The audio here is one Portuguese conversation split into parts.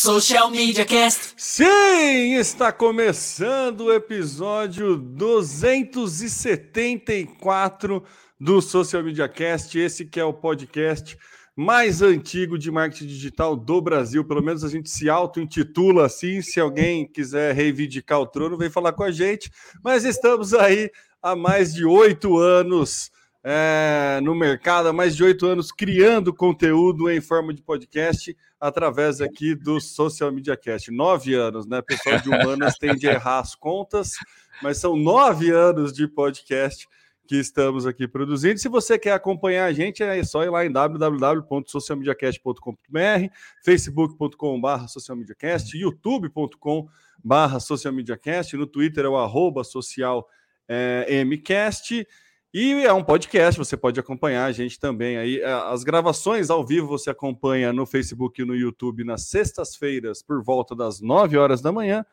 Social Media Cast. Sim, está começando o episódio 274 do Social Media Cast. Esse que é o podcast mais antigo de marketing digital do Brasil. Pelo menos a gente se auto-intitula assim. Se alguém quiser reivindicar o trono, vem falar com a gente. Mas estamos aí há mais de oito anos é, no mercado, há mais de oito anos criando conteúdo em forma de podcast através aqui do Social Media Cast. Nove anos, né? Pessoal de humanas tem de errar as contas, mas são nove anos de podcast que estamos aqui produzindo. Se você quer acompanhar a gente, é só ir lá em www.socialmediacast.com.br, facebook.com.br socialmediacast, youtube.com.br socialmediacast, no Twitter é o arroba social é, mcast, e é um podcast, você pode acompanhar a gente também aí. É, as gravações ao vivo você acompanha no Facebook e no YouTube nas sextas-feiras, por volta das 9 horas da manhã.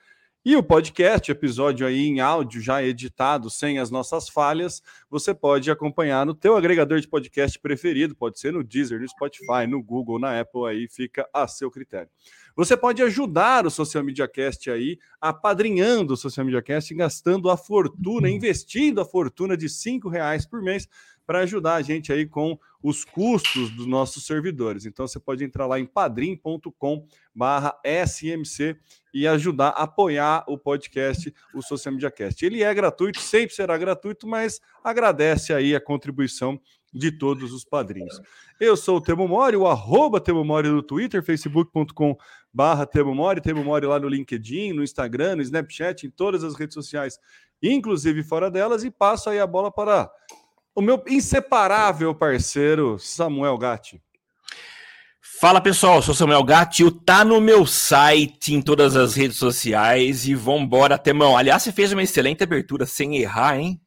E o podcast, episódio aí em áudio, já editado, sem as nossas falhas, você pode acompanhar no teu agregador de podcast preferido, pode ser no Deezer, no Spotify, no Google, na Apple, aí fica a seu critério. Você pode ajudar o Social Media Cast aí, apadrinhando o Social Media Cast, gastando a fortuna, investindo a fortuna de cinco reais por mês para ajudar a gente aí com os custos dos nossos servidores. Então você pode entrar lá em padrim.com barra SMC e ajudar a apoiar o podcast, o Social Media Cast. Ele é gratuito, sempre será gratuito, mas agradece aí a contribuição de todos os padrinhos. Eu sou o Temo Mori, o arroba Temo Mori no Twitter, facebook.com barra Temo Mori, Temo Mori lá no LinkedIn, no Instagram, no Snapchat, em todas as redes sociais, inclusive fora delas, e passo aí a bola para o meu inseparável parceiro, Samuel Gatti. Fala pessoal, sou Samuel Gatti, tá no meu site, em todas as redes sociais e vambora, Temão. Aliás, você fez uma excelente abertura sem errar, hein?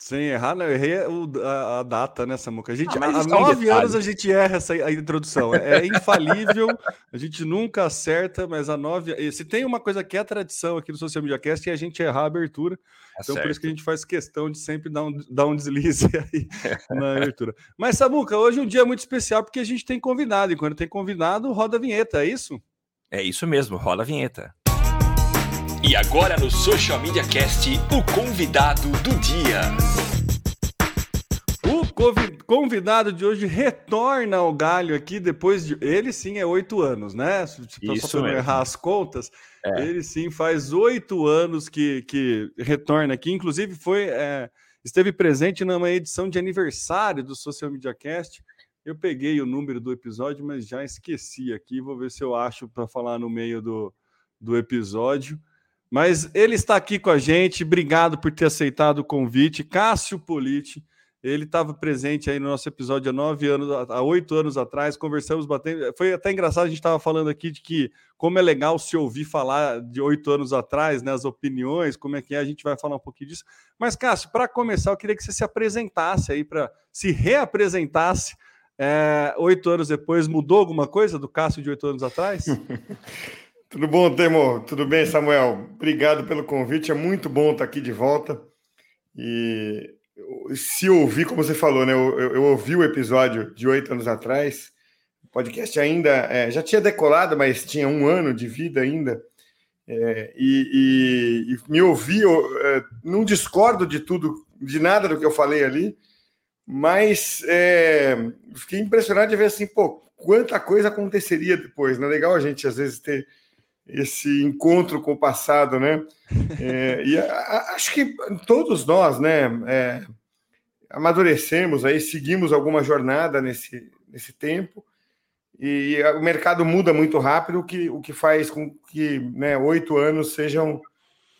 Sem errar, não, eu errei a, a, data, né, Samuca? A gente, ah, há nove anos a gente erra essa a introdução. É, é infalível, a gente nunca acerta, mas há nove. Se tem uma coisa que é tradição aqui no Social Media Cast é a gente errar a abertura. É então, certo. por isso que a gente faz questão de sempre dar um, dar um deslize aí na abertura. Mas, Samuca, hoje é um dia muito especial porque a gente tem convidado, e quando tem convidado, roda a vinheta, é isso? É isso mesmo, roda a vinheta. E agora no Social Media Cast, o convidado do dia. O convidado de hoje retorna ao galho aqui depois de. Ele sim é oito anos, né? Isso só para errar as contas. É. Ele sim faz oito anos que, que retorna aqui. Inclusive, foi é, esteve presente numa edição de aniversário do Social Media Cast. Eu peguei o número do episódio, mas já esqueci aqui. Vou ver se eu acho para falar no meio do, do episódio. Mas ele está aqui com a gente. Obrigado por ter aceitado o convite. Cássio Politi. Ele estava presente aí no nosso episódio há nove anos, há oito anos atrás. Conversamos, batendo. Foi até engraçado, a gente estava falando aqui de que como é legal se ouvir falar de oito anos atrás, né? As opiniões, como é que é, a gente vai falar um pouquinho disso. Mas, Cássio, para começar, eu queria que você se apresentasse aí, para se reapresentasse. É, oito anos depois, mudou alguma coisa do Cássio de oito anos atrás? Tudo bom, Temo? Tudo bem, Samuel? Obrigado pelo convite. É muito bom estar aqui de volta. E se ouvir, como você falou, né? Eu, eu, eu ouvi o episódio de oito anos atrás. O podcast ainda é, já tinha decolado, mas tinha um ano de vida ainda. É, e, e, e, me ouvi, eu, é, não discordo de tudo, de nada do que eu falei ali, mas é, fiquei impressionado de ver assim, pô, quanta coisa aconteceria depois. Não é legal a gente às vezes ter esse encontro com o passado, né? É, e a, acho que todos nós, né, é, amadurecemos aí, seguimos alguma jornada nesse, nesse tempo e o mercado muda muito rápido, o que, o que faz com que né, oito anos sejam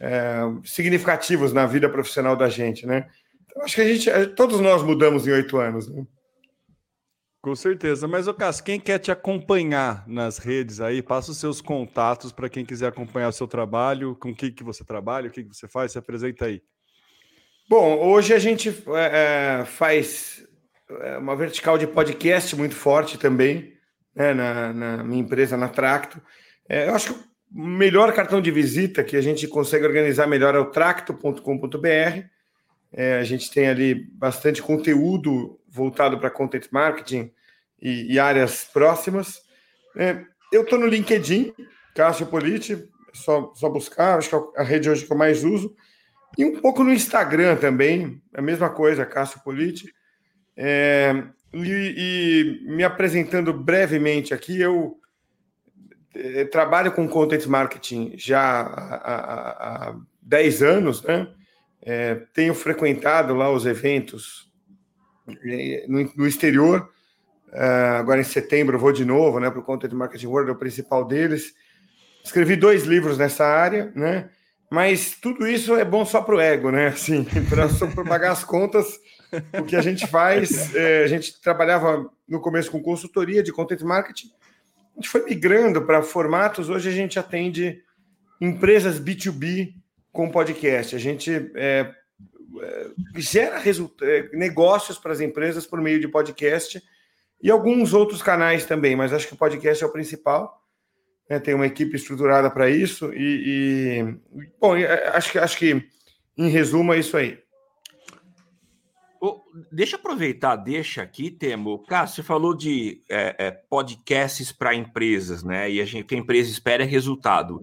é, significativos na vida profissional da gente, né? Então, acho que a gente, todos nós mudamos em oito anos, né? Com certeza. Mas, o Cássio, quem quer te acompanhar nas redes aí, passa os seus contatos para quem quiser acompanhar o seu trabalho, com o que, que você trabalha, o que, que você faz, se apresenta aí. Bom, hoje a gente é, é faz é, uma vertical de podcast muito forte também, né, na, na minha empresa, na Tracto. É, eu acho que o melhor cartão de visita que a gente consegue organizar melhor é o tracto.com.br. É, a gente tem ali bastante conteúdo voltado para content marketing e, e áreas próximas. É, eu estou no LinkedIn, Cássio Politi, só, só buscar, acho que é a rede hoje que eu mais uso. E um pouco no Instagram também, a mesma coisa, Cássio Politi. É, e, e, me apresentando brevemente aqui, eu é, trabalho com content marketing já há, há, há 10 anos, né? É, tenho frequentado lá os eventos é, no, exterior. Uh, agora em setembro vou de novo né, para o Content Marketing World, é o principal deles. Escrevi dois livros nessa área, né? Mas tudo isso é bom só para o ego, né? Assim, para pagar as contas, o que a gente faz, é, a gente trabalhava no começo com consultoria de content marketing, a gente foi migrando para formatos. Hoje a gente atende empresas B2B com podcast. A gente é, gera é, negócios para as empresas por meio de podcast e alguns outros canais também, mas acho que o podcast é o principal. Né? Tem uma equipe estruturada para isso e, e, bom, é, acho que acho que em resumo é isso aí. Oh, deixa eu aproveitar, deixa aqui, Temo. Cássio, você falou de é, é, podcasts para empresas, né? E a gente, que a empresa espera é resultado.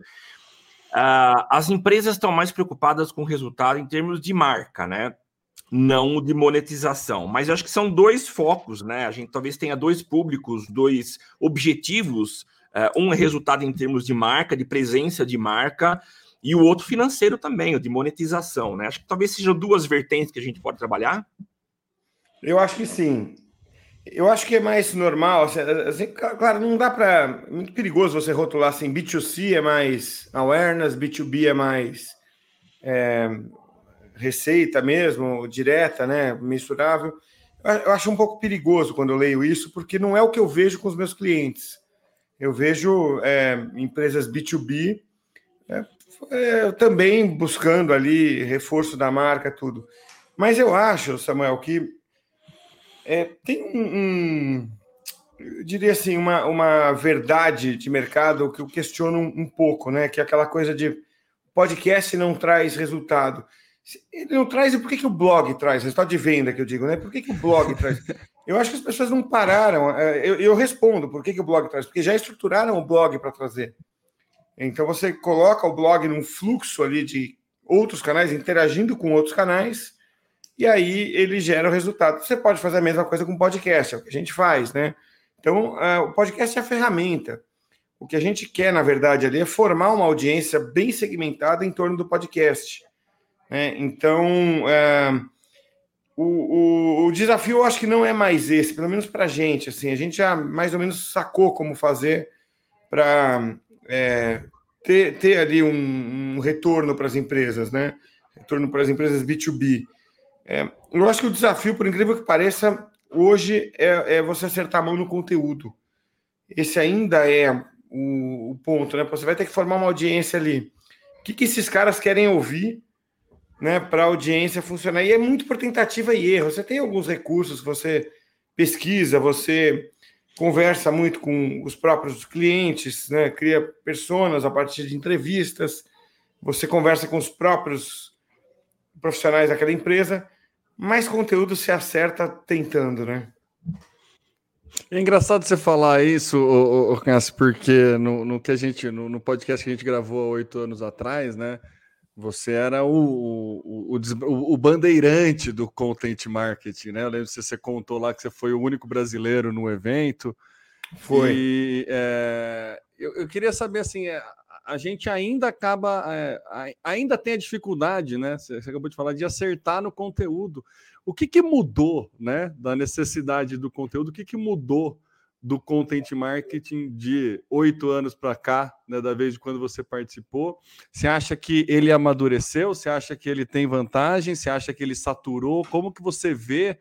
Uh, as empresas estão mais preocupadas com o resultado em termos de marca, né? Não de monetização. Mas eu acho que são dois focos, né? A gente talvez tenha dois públicos, dois objetivos. Uh, um é resultado em termos de marca, de presença de marca, e o outro financeiro também, o de monetização, né? Acho que talvez sejam duas vertentes que a gente pode trabalhar. Eu acho que sim. Eu acho que é mais normal. Assim, claro, não dá para. Muito perigoso você rotular assim: B2C é mais awareness, B2B é mais é, receita mesmo, direta, né? Mensurável. Eu acho um pouco perigoso quando eu leio isso, porque não é o que eu vejo com os meus clientes. Eu vejo é, empresas B2B é, é, também buscando ali reforço da marca, tudo. Mas eu acho, Samuel, que é, tem um, um, eu diria assim, uma, uma verdade de mercado que eu questiono um, um pouco, né? Que é aquela coisa de podcast não traz resultado. Ele não traz, e por que, que o blog traz? Resultado de venda, que eu digo, né? Por que, que o blog traz? Eu acho que as pessoas não pararam. É, eu, eu respondo por que, que o blog traz, porque já estruturaram o blog para trazer. Então você coloca o blog num fluxo ali de outros canais, interagindo com outros canais, e aí ele gera o resultado. Você pode fazer a mesma coisa com podcast, é o que a gente faz, né? Então, uh, o podcast é a ferramenta. O que a gente quer, na verdade, ali é formar uma audiência bem segmentada em torno do podcast. Né? Então, uh, o, o, o, desafio eu acho que não é mais esse, pelo menos para a gente. Assim, a gente já mais ou menos sacou como fazer para é, ter, ter ali um, um retorno para as empresas, né? Retorno para as empresas B2B. É, eu acho que o desafio, por incrível que pareça, hoje é, é você acertar a mão no conteúdo. Esse ainda é o, o, ponto, né? Você vai ter que formar uma audiência ali. O que, que esses caras querem ouvir, né? Para a audiência funcionar. E é muito por tentativa e erro. Você tem alguns recursos, você pesquisa, você conversa muito com os próprios clientes, né? cria personas a partir de entrevistas, você conversa com os próprios profissionais daquela empresa, mais conteúdo se acerta tentando, né? É engraçado você falar isso, Cássio, porque no, no, que a gente, no, no, podcast que a gente gravou oito anos atrás, né? Você era o, o, o, o, bandeirante do content marketing, né? Eu lembro que você contou lá que você foi o único brasileiro no evento. Foi. E, é, eu, eu, queria saber assim, é, a gente ainda acaba, é, ainda tem a dificuldade, né? Você acabou de falar de acertar no conteúdo. O que, que mudou, né? Da necessidade do conteúdo, o que, que mudou do content marketing de oito anos para cá, né, da vez de quando você participou. Você acha que ele amadureceu? Você acha que ele tem vantagem? Você acha que ele saturou? Como que você vê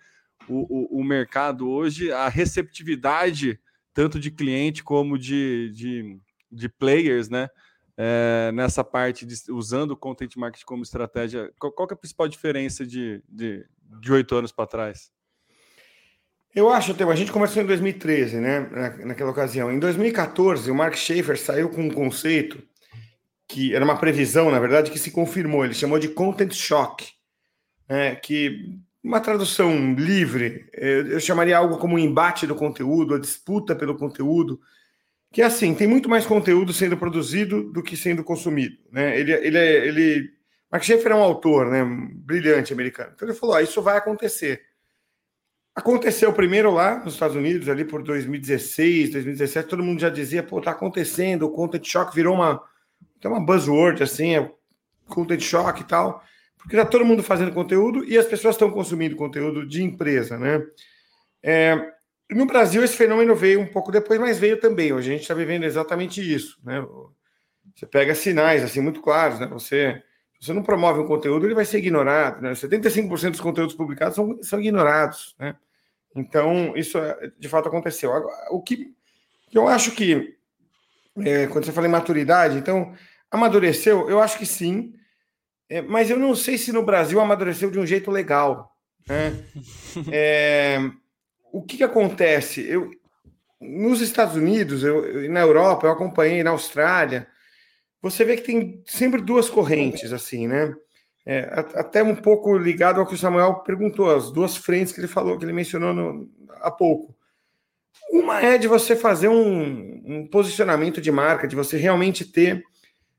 o, o, o mercado hoje, a receptividade tanto de cliente como de, de, de players, né? É, nessa parte de usando o content marketing como estratégia. Qual, qual é a principal diferença de oito anos para trás? Eu acho, a gente começou em 2013, né? Naquela ocasião. Em 2014, o Mark Schaefer saiu com um conceito que era uma previsão, na verdade, que se confirmou. Ele chamou de content shock, né? que uma tradução livre, eu chamaria algo como um embate do conteúdo, a disputa pelo conteúdo, que é assim, tem muito mais conteúdo sendo produzido do que sendo consumido. Né? Ele, ele, ele... Mark Schaefer é um autor né, brilhante americano. Então ele falou, ah, isso vai acontecer. Aconteceu primeiro lá nos Estados Unidos, ali por 2016, 2017, todo mundo já dizia, pô, tá acontecendo, o Content Shock virou uma, tem uma buzzword, assim, é Content Shock e tal, porque tá todo mundo fazendo conteúdo e as pessoas estão consumindo conteúdo de empresa, né? É, no Brasil, esse fenômeno veio um pouco depois, mas veio também. Hoje a gente está vivendo exatamente isso. Né? Você pega sinais assim muito claros. Né? Você, você não promove um conteúdo, ele vai ser ignorado. Né? 75% dos conteúdos publicados são, são ignorados. Né? Então, isso é, de fato aconteceu. O que eu acho que, é, quando você fala em maturidade, então, amadureceu? Eu acho que sim. É, mas eu não sei se no Brasil amadureceu de um jeito legal. Né? É, o que, que acontece? Eu, nos Estados Unidos, eu, na Europa, eu acompanhei na Austrália, você vê que tem sempre duas correntes, assim, né? É, até um pouco ligado ao que o Samuel perguntou, as duas frentes que ele falou, que ele mencionou no, há pouco. Uma é de você fazer um, um, posicionamento de marca, de você realmente ter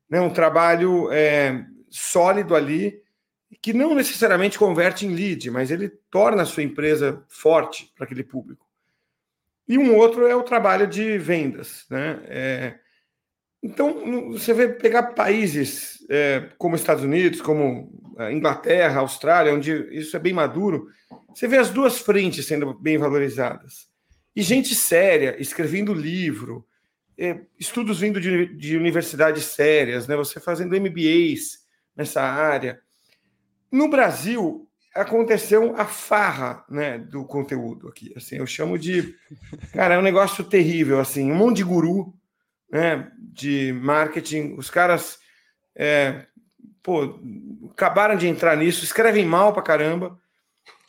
né, um trabalho é, sólido ali, que não necessariamente converte em lead, mas ele torna a sua empresa forte para aquele público. E um outro é o trabalho de vendas. Né? É, então, você vê pegar países é, como Estados Unidos, como Inglaterra, Austrália, onde isso é bem maduro, você vê as duas frentes sendo bem valorizadas. E gente séria, escrevendo livro, é, estudos vindo de, de universidades sérias, né? você fazendo MBAs nessa área. No Brasil, aconteceu a farra né, do conteúdo aqui. Assim, eu chamo de. Cara, é um negócio terrível. assim, Um monte de guru né, de marketing. Os caras é, pô, acabaram de entrar nisso, escrevem mal pra caramba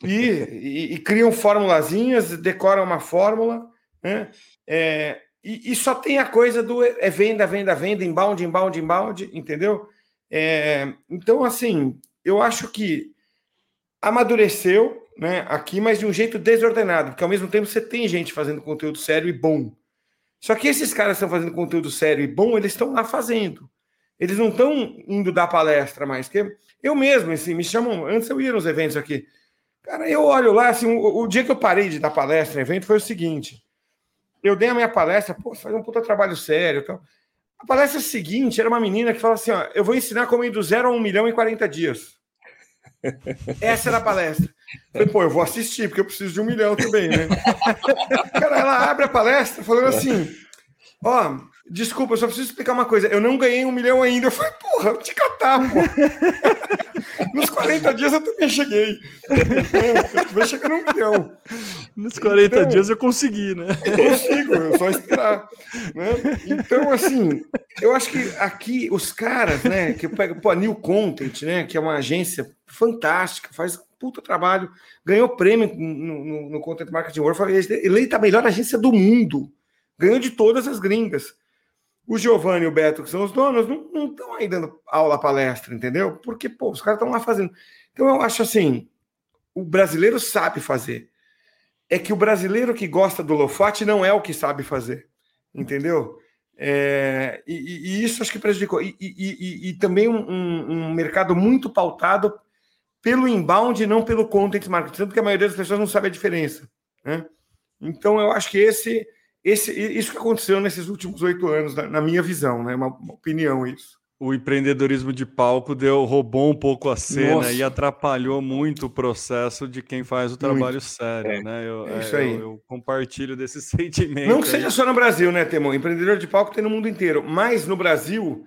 e, e, e criam formulazinhas, decoram uma fórmula. Né, é, e, e, só tem a coisa do é venda, venda, venda, inbound, inbound, inbound, entendeu? É, então, assim, eu acho que amadureceu né, aqui, mas de um jeito desordenado, porque ao mesmo tempo você tem gente fazendo conteúdo sério e bom. Só que esses caras estão fazendo conteúdo sério e bom, eles estão lá fazendo. Eles não estão indo dar palestra mais. Que eu mesmo, assim, me chamam. Antes eu ia nos eventos aqui. Cara, eu olho lá, assim, o, o dia que eu parei de dar palestra em evento foi o seguinte. Eu dei a minha palestra, pô, fazer um puta trabalho sério. Então, a palestra seguinte era uma menina que fala assim: ó, eu vou ensinar como ir do zero a um milhão em 40 dias. Essa era a palestra. falei, pô, eu vou assistir, porque eu preciso de um milhão também, né? Cara, ela abre a palestra falando assim: ó, desculpa, eu só preciso explicar uma coisa. Eu não ganhei um milhão ainda. Eu falei, porra, eu te catar, pô. Nos 40 dias eu também cheguei. Vou chegar no milhão. Nos 40 então, dias eu consegui, né? Eu consigo, eu só esperar. Né? Então, assim, eu acho que aqui os caras, né, que eu pego, pô, a New Content, né, que é uma agência fantástica, faz puta trabalho, ganhou prêmio no, no, no Content Marketing World, eleita a melhor agência do mundo, ganhou de todas as gringas. O Giovanni e o Beto, que são os donos, não estão aí dando aula, palestra, entendeu? Porque, pô, os caras estão lá fazendo. Então, eu acho assim: o brasileiro sabe fazer. É que o brasileiro que gosta do Lofate não é o que sabe fazer, entendeu? É, e, e, isso acho que prejudicou. E, e, e também um, um, mercado muito pautado pelo inbound e não pelo content marketing, tanto que a maioria das pessoas não sabe a diferença. Né? Então, eu acho que esse esse, isso que aconteceu nesses últimos oito anos, na, na, minha visão, né? Uma, uma, opinião isso. O empreendedorismo de palco deu, roubou um pouco a cena Nossa. e atrapalhou muito o processo de quem faz o trabalho muito. sério, é, né? Eu, é isso aí. Eu, eu, compartilho desse sentimento. Não que seja só no Brasil, né, Temão? Empreendedor de palco tem no mundo inteiro, mas no Brasil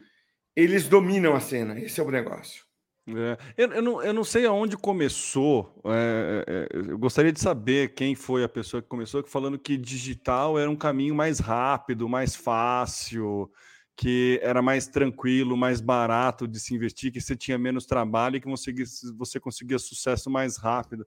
eles dominam a cena. Esse é o negócio. É, eu, eu, não, eu não sei aonde começou. É, é, é, eu gostaria de saber quem foi a pessoa que começou falando que digital era um caminho mais rápido, mais fácil, que era mais tranquilo, mais barato de se investir, que você tinha menos trabalho e que você, você conseguia sucesso mais rápido.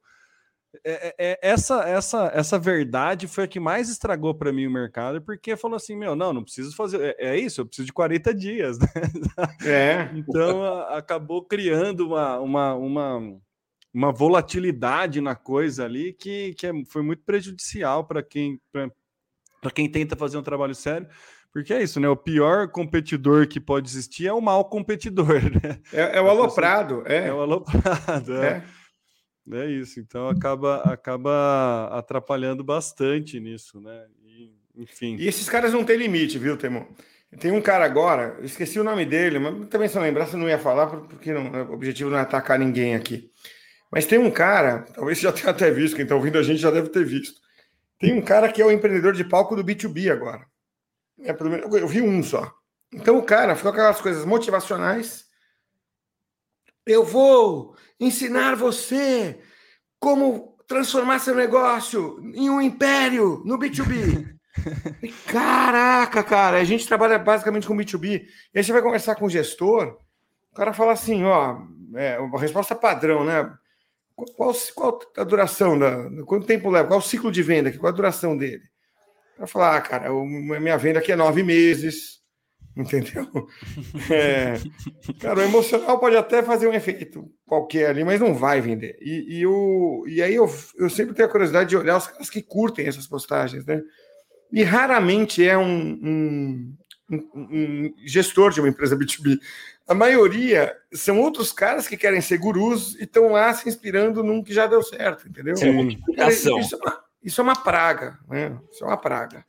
É, é, é, essa, essa, essa verdade foi a que mais estragou para mim o mercado, porque falou assim: meu, não, não preciso fazer. É, é isso, eu preciso de 40 dias. Né? É. Então a, acabou criando uma, uma, uma, uma volatilidade na coisa ali que, que é, foi muito prejudicial para quem, para quem tenta fazer um trabalho sério. Porque é isso, né? O pior competidor que pode existir é o mau competidor, né? É, é o aloprado, é. É o aloprado, é. É. isso, então acaba, acaba atrapalhando bastante nisso, né? E, enfim. E esses caras não têm limite, viu, Temo? Tem um cara agora, esqueci o nome dele, mas também se eu lembrar, não ia falar, porque não, o objetivo não é atacar ninguém aqui. Mas tem um cara, talvez você já tenha até visto, quem está ouvindo a gente já deve ter visto. Tem um cara que é o empreendedor de palco do B2B agora. É, menos, eu vi um só. Então o cara ficou com aquelas coisas motivacionais. Eu vou ensinar você como transformar seu negócio em um império no B2B. Caraca, cara, a gente trabalha basicamente com B2B. E aí você vai conversar com o gestor, o cara fala assim, ó, é uma resposta padrão, né? Qual, qual a duração da. Quanto tempo leva? Qual o ciclo de venda? Qual a duração dele? Para falar, ah, cara, a minha venda aqui é nove meses, entendeu? É, cara, o emocional pode até fazer um efeito qualquer ali, mas não vai vender. E, e, o, e aí eu, eu sempre tenho a curiosidade de olhar os caras que curtem essas postagens, né? E raramente é um, um, um, um gestor de uma empresa B2B. A maioria são outros caras que querem ser gurus e estão lá se inspirando num que já deu certo, entendeu? Sim. Cara, isso, é uma, isso é uma praga, né? Isso é uma praga.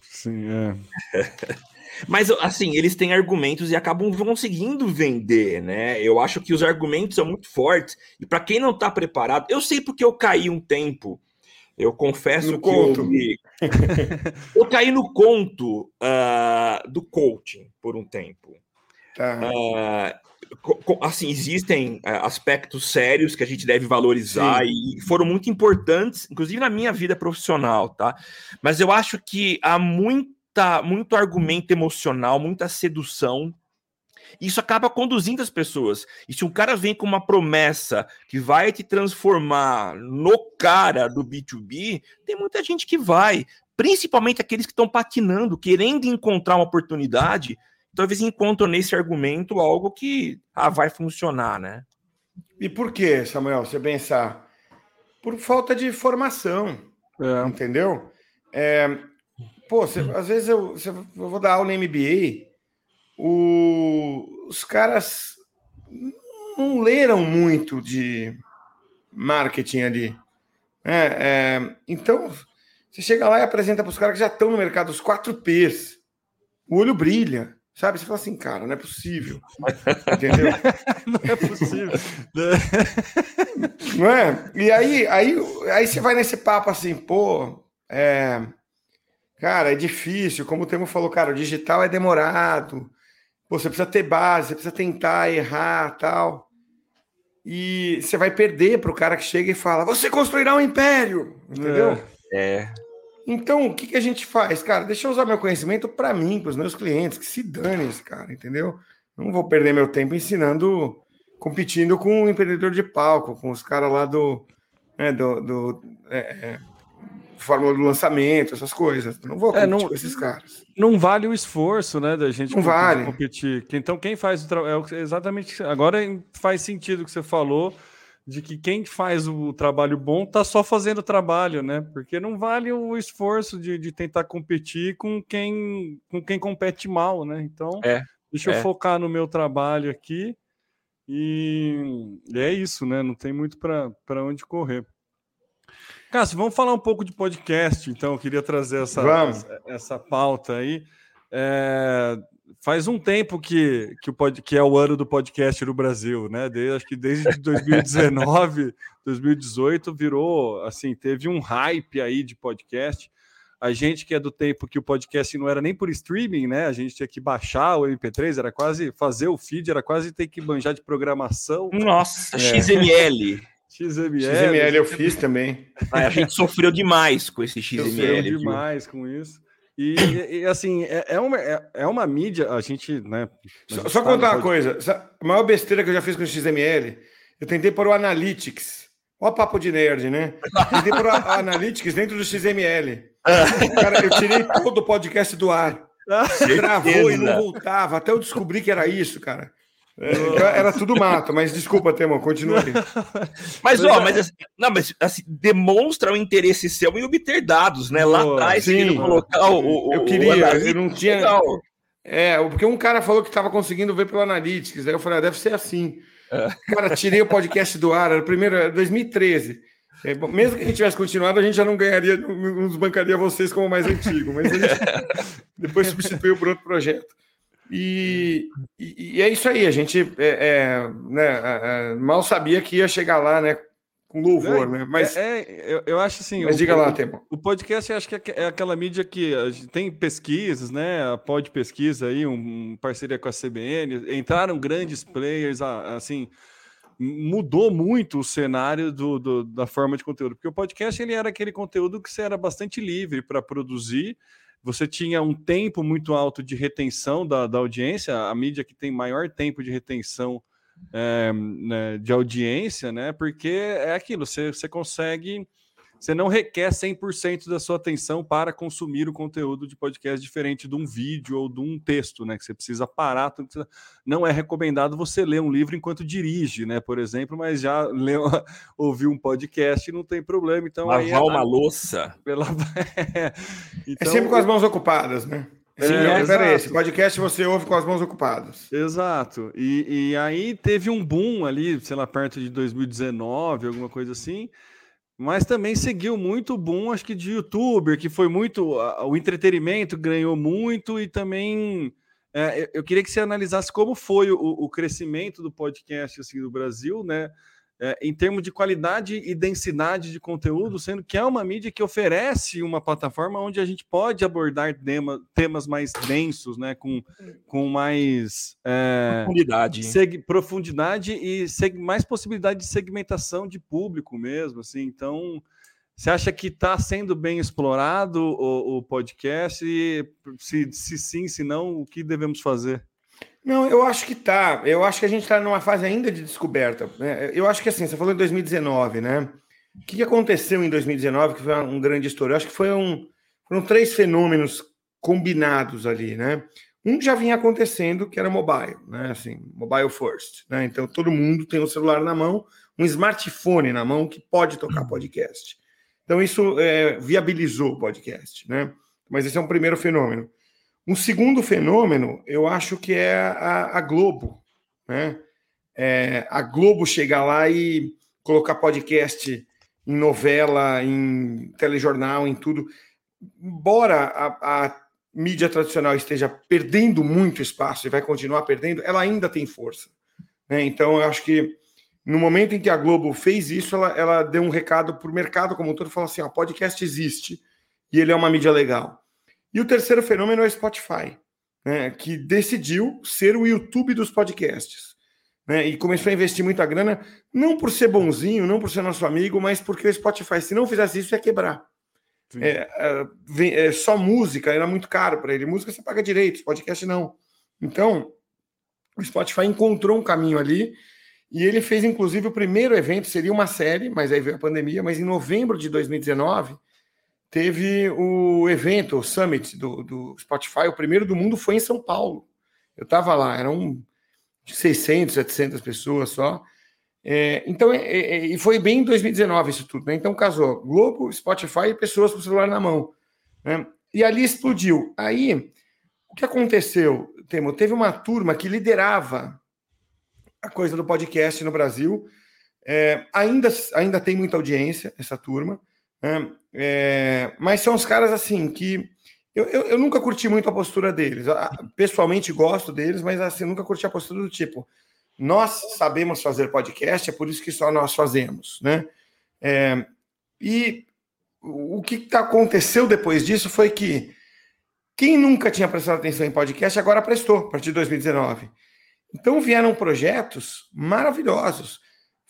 Sim, é. Mas, assim, eles têm argumentos e acabam conseguindo vender, né? Eu acho que os argumentos são muito fortes. E para quem não está preparado, eu sei porque eu caí um tempo. Eu confesso no que conto. eu, me... eu caí no conto uh, do coaching por um tempo. Uh, assim, existem uh, aspectos sérios que a gente deve valorizar Sim. e foram muito importantes, inclusive na minha vida profissional, tá? Mas eu acho que há muita, muito argumento emocional, muita sedução. Isso acaba conduzindo as pessoas. E se um cara vem com uma promessa que vai te transformar no cara do B2B, tem muita gente que vai, principalmente aqueles que estão patinando, querendo encontrar uma oportunidade talvez encontram nesse argumento algo que ah, vai funcionar, né? E por que, Samuel, você pensar? Por falta de formação, é. entendeu? É, pô, você, às vezes eu, você, eu, vou dar aula em MBA, o, os caras não leram muito de marketing ali. É, é, então, você chega lá e apresenta para os caras que já estão no mercado, os quatro P's. O olho brilha. Sabe? Você fala assim, cara, não é possível. Entendeu? não é possível. não é? E aí, aí, aí você vai nesse papo assim, pô, é, cara, é difícil. Como o Temo falou, cara, o digital é demorado. Pô, você precisa ter base, você precisa tentar errar tal. E você vai perder para o cara que chega e fala: Você construirá um império. Entendeu? É. é. Então, o que, que a gente faz? Cara, deixa eu usar meu conhecimento para mim, para os meus clientes, que se dane esse cara, entendeu? Não vou perder meu tempo ensinando, competindo com o empreendedor de palco, com os caras lá do. Né, do, do é, é, fórmula do lançamento, essas coisas. Não vou é, competir é, não, com esses caras. Não vale o esforço, né, da gente não vale. competir. Então, quem faz o trabalho. É exatamente. Agora faz sentido o que você falou de que quem faz o trabalho bom tá só fazendo o trabalho, né? Porque não vale o esforço de, de tentar competir com quem, com quem compete mal, né? Então, é, deixa é. eu focar no meu trabalho aqui e, e é isso, né? Não tem muito para onde correr. Cássio, vamos falar um pouco de podcast, então. Eu queria trazer essa, essa, essa pauta aí. É, faz um tempo que, que, o pod, que é o ano do podcast no Brasil, né? Desde, acho que desde 2019, 2018 virou assim, teve um hype aí de podcast. A gente que é do tempo que o podcast não era nem por streaming, né? A gente tinha que baixar o MP3, era quase fazer o feed, era quase ter que manjar de programação. Nossa, é. XML. XML. XML eu fiz também. A gente sofreu demais com esse XML. Sofreu demais com isso. E, e, assim, é, é, uma, é, é, uma mídia, a gente, né? A gente só, contar uma coisa: a maior besteira que eu já fiz com o XML, eu tentei pôr o Analytics. Ó, papo de nerd, né? Tentei pôr o Analytics dentro do XML. Cara, eu tirei todo o podcast do ar. Travou e não voltava. Até eu descobri que era isso, cara. É, então era tudo mato, mas desculpa, Temo, continue. mas, ó, mas assim, não, mas assim, demonstra o interesse seu em obter dados, né? Lá atrás, colocar o. Eu queria, o eu não tinha. Legal. É, porque um cara falou que estava conseguindo ver pelo Analytics, aí eu falei, ah, deve ser assim. É. Cara, tirei o podcast do ar, era o primeiro, era 2013. É, bom, mesmo que a gente tivesse continuado, a gente já não ganharia, não nos bancaria vocês como mais antigo, mas a gente depois substituiu por outro projeto. E, e, e, é isso aí, a gente é, é, né, é, é, mal sabia que ia chegar lá, né? Com louvor, é, né? Mas eu, eu, acho assim. Mas o, diga lá, Tempo. O podcast acho que é aquela mídia que tem pesquisas, né? A Pod Pesquisa aí, um, um parceria com a CBN, entraram grandes players, assim mudou muito o cenário do, do, da forma de conteúdo, porque o podcast ele era aquele conteúdo que você era bastante livre para produzir, você tinha um tempo muito alto de retenção da, da audiência, a mídia que tem maior tempo de retenção é, né, de audiência, né? Porque é aquilo, você, você consegue você não requer 100% da sua atenção para consumir o conteúdo de podcast diferente de um vídeo ou de um texto, né? Que você precisa parar. Não é recomendado você ler um livro enquanto dirige, né? Por exemplo, mas já leu, ouviu um podcast e não tem problema. Então, Lavar é, uma louça. Pela... é, então, é sempre com as mãos ocupadas, né? Sim, é, é, esse podcast você ouve com as mãos ocupadas. Exato. E, e aí teve um boom ali, sei lá, perto de 2019, alguma coisa assim mas também seguiu muito boom, acho que de youtuber, que foi muito. O entretenimento ganhou muito e também. É, eu queria que você analisasse como foi o, o crescimento do podcast assim, do Brasil, né? É, em termos de qualidade e densidade de conteúdo, sendo que é uma mídia que oferece uma plataforma onde a gente pode abordar tema, temas mais densos, né, com, com mais é, profundidade, seg, profundidade e seg, mais possibilidade de segmentação de público mesmo, assim. Então, você acha que está sendo bem explorado o, o podcast? E, se, se sim, se não, o que devemos fazer? Não, eu acho que tá. Eu acho que a gente está numa fase ainda de descoberta. Né? Eu acho que assim, você falou em 2019, né? O que aconteceu em 2019 que foi um grande estouro? Eu acho que foi um, foram três fenômenos combinados ali, né? Um já vinha acontecendo, que era mobile, né? Assim, mobile first, né? Então todo mundo tem um celular na mão, um smartphone na mão que pode tocar uhum. podcast. Então isso é, viabilizou o podcast, né? Mas esse é um primeiro fenômeno. Um segundo fenômeno, eu acho que é a, a Globo, né? É, a Globo chegar lá e colocar podcast em novela, em telejornal, em tudo. Embora a, a mídia tradicional esteja perdendo muito espaço e vai continuar perdendo, ela ainda tem força. Né? Então, eu acho que no momento em que a Globo fez isso, ela, ela deu um recado para o mercado como um todo, falou assim, ó, podcast existe e ele é uma mídia legal. E o terceiro fenômeno é o Spotify, né, que decidiu ser o YouTube dos podcasts. Né, e começou a investir muita grana, não por ser bonzinho, não por ser nosso amigo, mas porque o Spotify, se não fizesse isso, ia quebrar. É, é, é, só música era muito caro para ele. Música você paga direito, podcast não. Então, o Spotify encontrou um caminho ali e ele fez, inclusive, o primeiro evento, seria uma série, mas aí veio a pandemia, mas em novembro de 2019 teve o evento, o Summit do, do Spotify, o primeiro do mundo foi em São Paulo. Eu estava lá, eram 600, 700 pessoas só. É, então, é, é, e foi bem em 2019 isso tudo, né? Então casou Globo, Spotify e pessoas com o celular na mão. Né? E ali explodiu. Aí, o que aconteceu, Temo? Teve uma turma que liderava a coisa do podcast no Brasil. É, ainda, ainda tem muita audiência, essa turma. É, mas são os caras assim que eu, eu, eu, nunca curti muito a postura deles. Pessoalmente gosto deles, mas assim, nunca curti a postura do tipo: nós sabemos fazer podcast, é por isso que só nós fazemos, né? É, e o que tá, aconteceu depois disso foi que quem nunca tinha prestado atenção em podcast agora prestou, a partir de 2019. Então vieram projetos maravilhosos.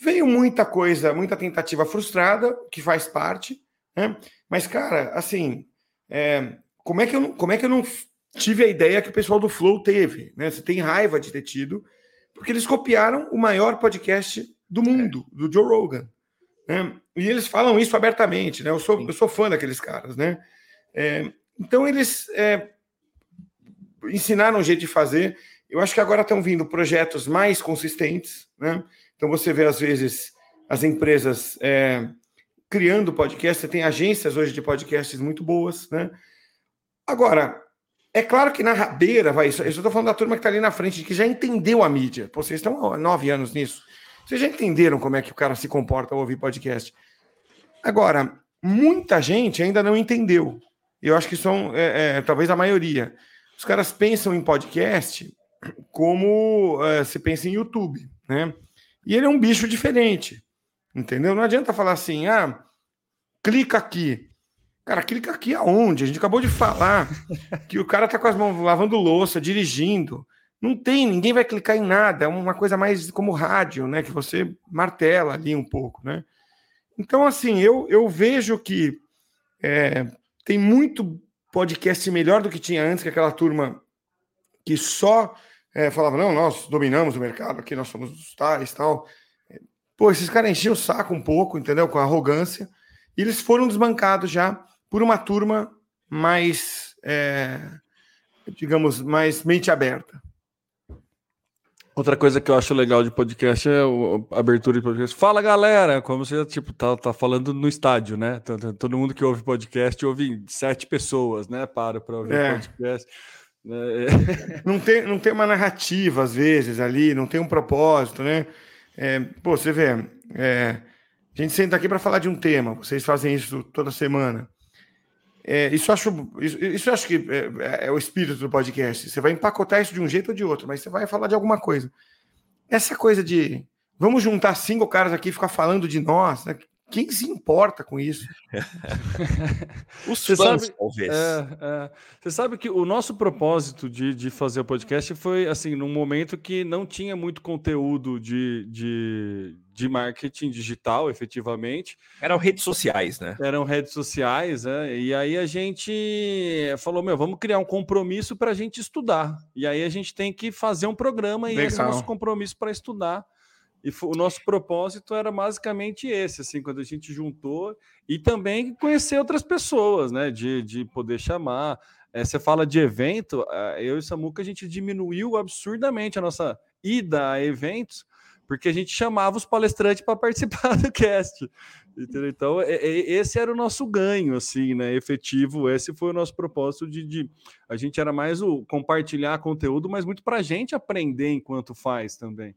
Veio muita coisa, muita tentativa frustrada, que faz parte, né? Mas, cara, assim, é, como, é que eu, como é que eu não tive a ideia que o pessoal do Flow teve? Né? Você tem raiva de ter tido, porque eles copiaram o maior podcast do mundo, do Joe Rogan. Né? E eles falam isso abertamente, né? Eu sou, eu sou fã daqueles caras, né? É, então eles é, ensinaram um jeito de fazer. Eu acho que agora estão vindo projetos mais consistentes, né? Então você vê, às vezes, as empresas é, criando podcast, você tem agências hoje de podcasts muito boas, né? Agora, é claro que na rabeira vai isso. Eu estou falando da turma que está ali na frente, que já entendeu a mídia. Pô, vocês estão há nove anos nisso. Vocês já entenderam como é que o cara se comporta ao ouvir podcast. Agora, muita gente ainda não entendeu. Eu acho que são, é, é, talvez a maioria. Os caras pensam em podcast como é, se pensa em YouTube, né? E ele é um bicho diferente, entendeu? Não adianta falar assim, ah, clica aqui. Cara, clica aqui aonde? A gente acabou de falar que o cara tá com as mãos lavando louça, dirigindo. Não tem, ninguém vai clicar em nada. É uma coisa mais como rádio, né? Que você martela ali um pouco, né? Então, assim, eu, eu vejo que é, tem muito podcast melhor do que tinha antes, que aquela turma que só é, falava, não, nós dominamos o mercado aqui, nós somos os tais tal. Pô, esses caras enchiam o saco um pouco, entendeu? Com arrogância. E eles foram desbancados já por uma turma mais, é, digamos, mais mente aberta. Outra coisa que eu acho legal de podcast é a abertura de podcast. Fala, galera! Como você, tipo, tá, tá falando no estádio, né? Todo mundo que ouve podcast ouve sete pessoas, né? Para para ouvir é. podcast. É. Não, tem, não tem uma narrativa, às vezes, ali, não tem um propósito, né? É, pô, você vê, é, a gente senta aqui para falar de um tema, vocês fazem isso toda semana. É, isso, acho, isso, isso acho que é, é, o espírito do podcast. Você vai empacotar isso de um jeito ou de outro, mas você vai falar de alguma coisa. Essa coisa de vamos juntar cinco caras aqui e ficar falando de nós, né? Quem se importa com isso? Os você fãs, sabe, talvez. É, é, você sabe que o nosso propósito de, de fazer o podcast foi assim, num momento que não tinha muito conteúdo de, de, de marketing digital, efetivamente. Eram redes sociais, né? Eram redes sociais, né? E aí a gente falou: meu, vamos criar um compromisso para a gente estudar. E aí a gente tem que fazer um programa e esse é o nosso compromisso para estudar. E o nosso propósito era basicamente esse, assim, quando a gente juntou e também conhecer outras pessoas, né? De, de poder chamar. É, você fala de evento, eu e Samuca, a gente diminuiu absurdamente a nossa ida a eventos, porque a gente chamava os palestrantes para participar do cast. Entendeu? Então, é, é, esse era o nosso ganho, assim, né? Efetivo, esse foi o nosso propósito de, de a gente era mais o compartilhar conteúdo, mas muito para a gente aprender enquanto faz também.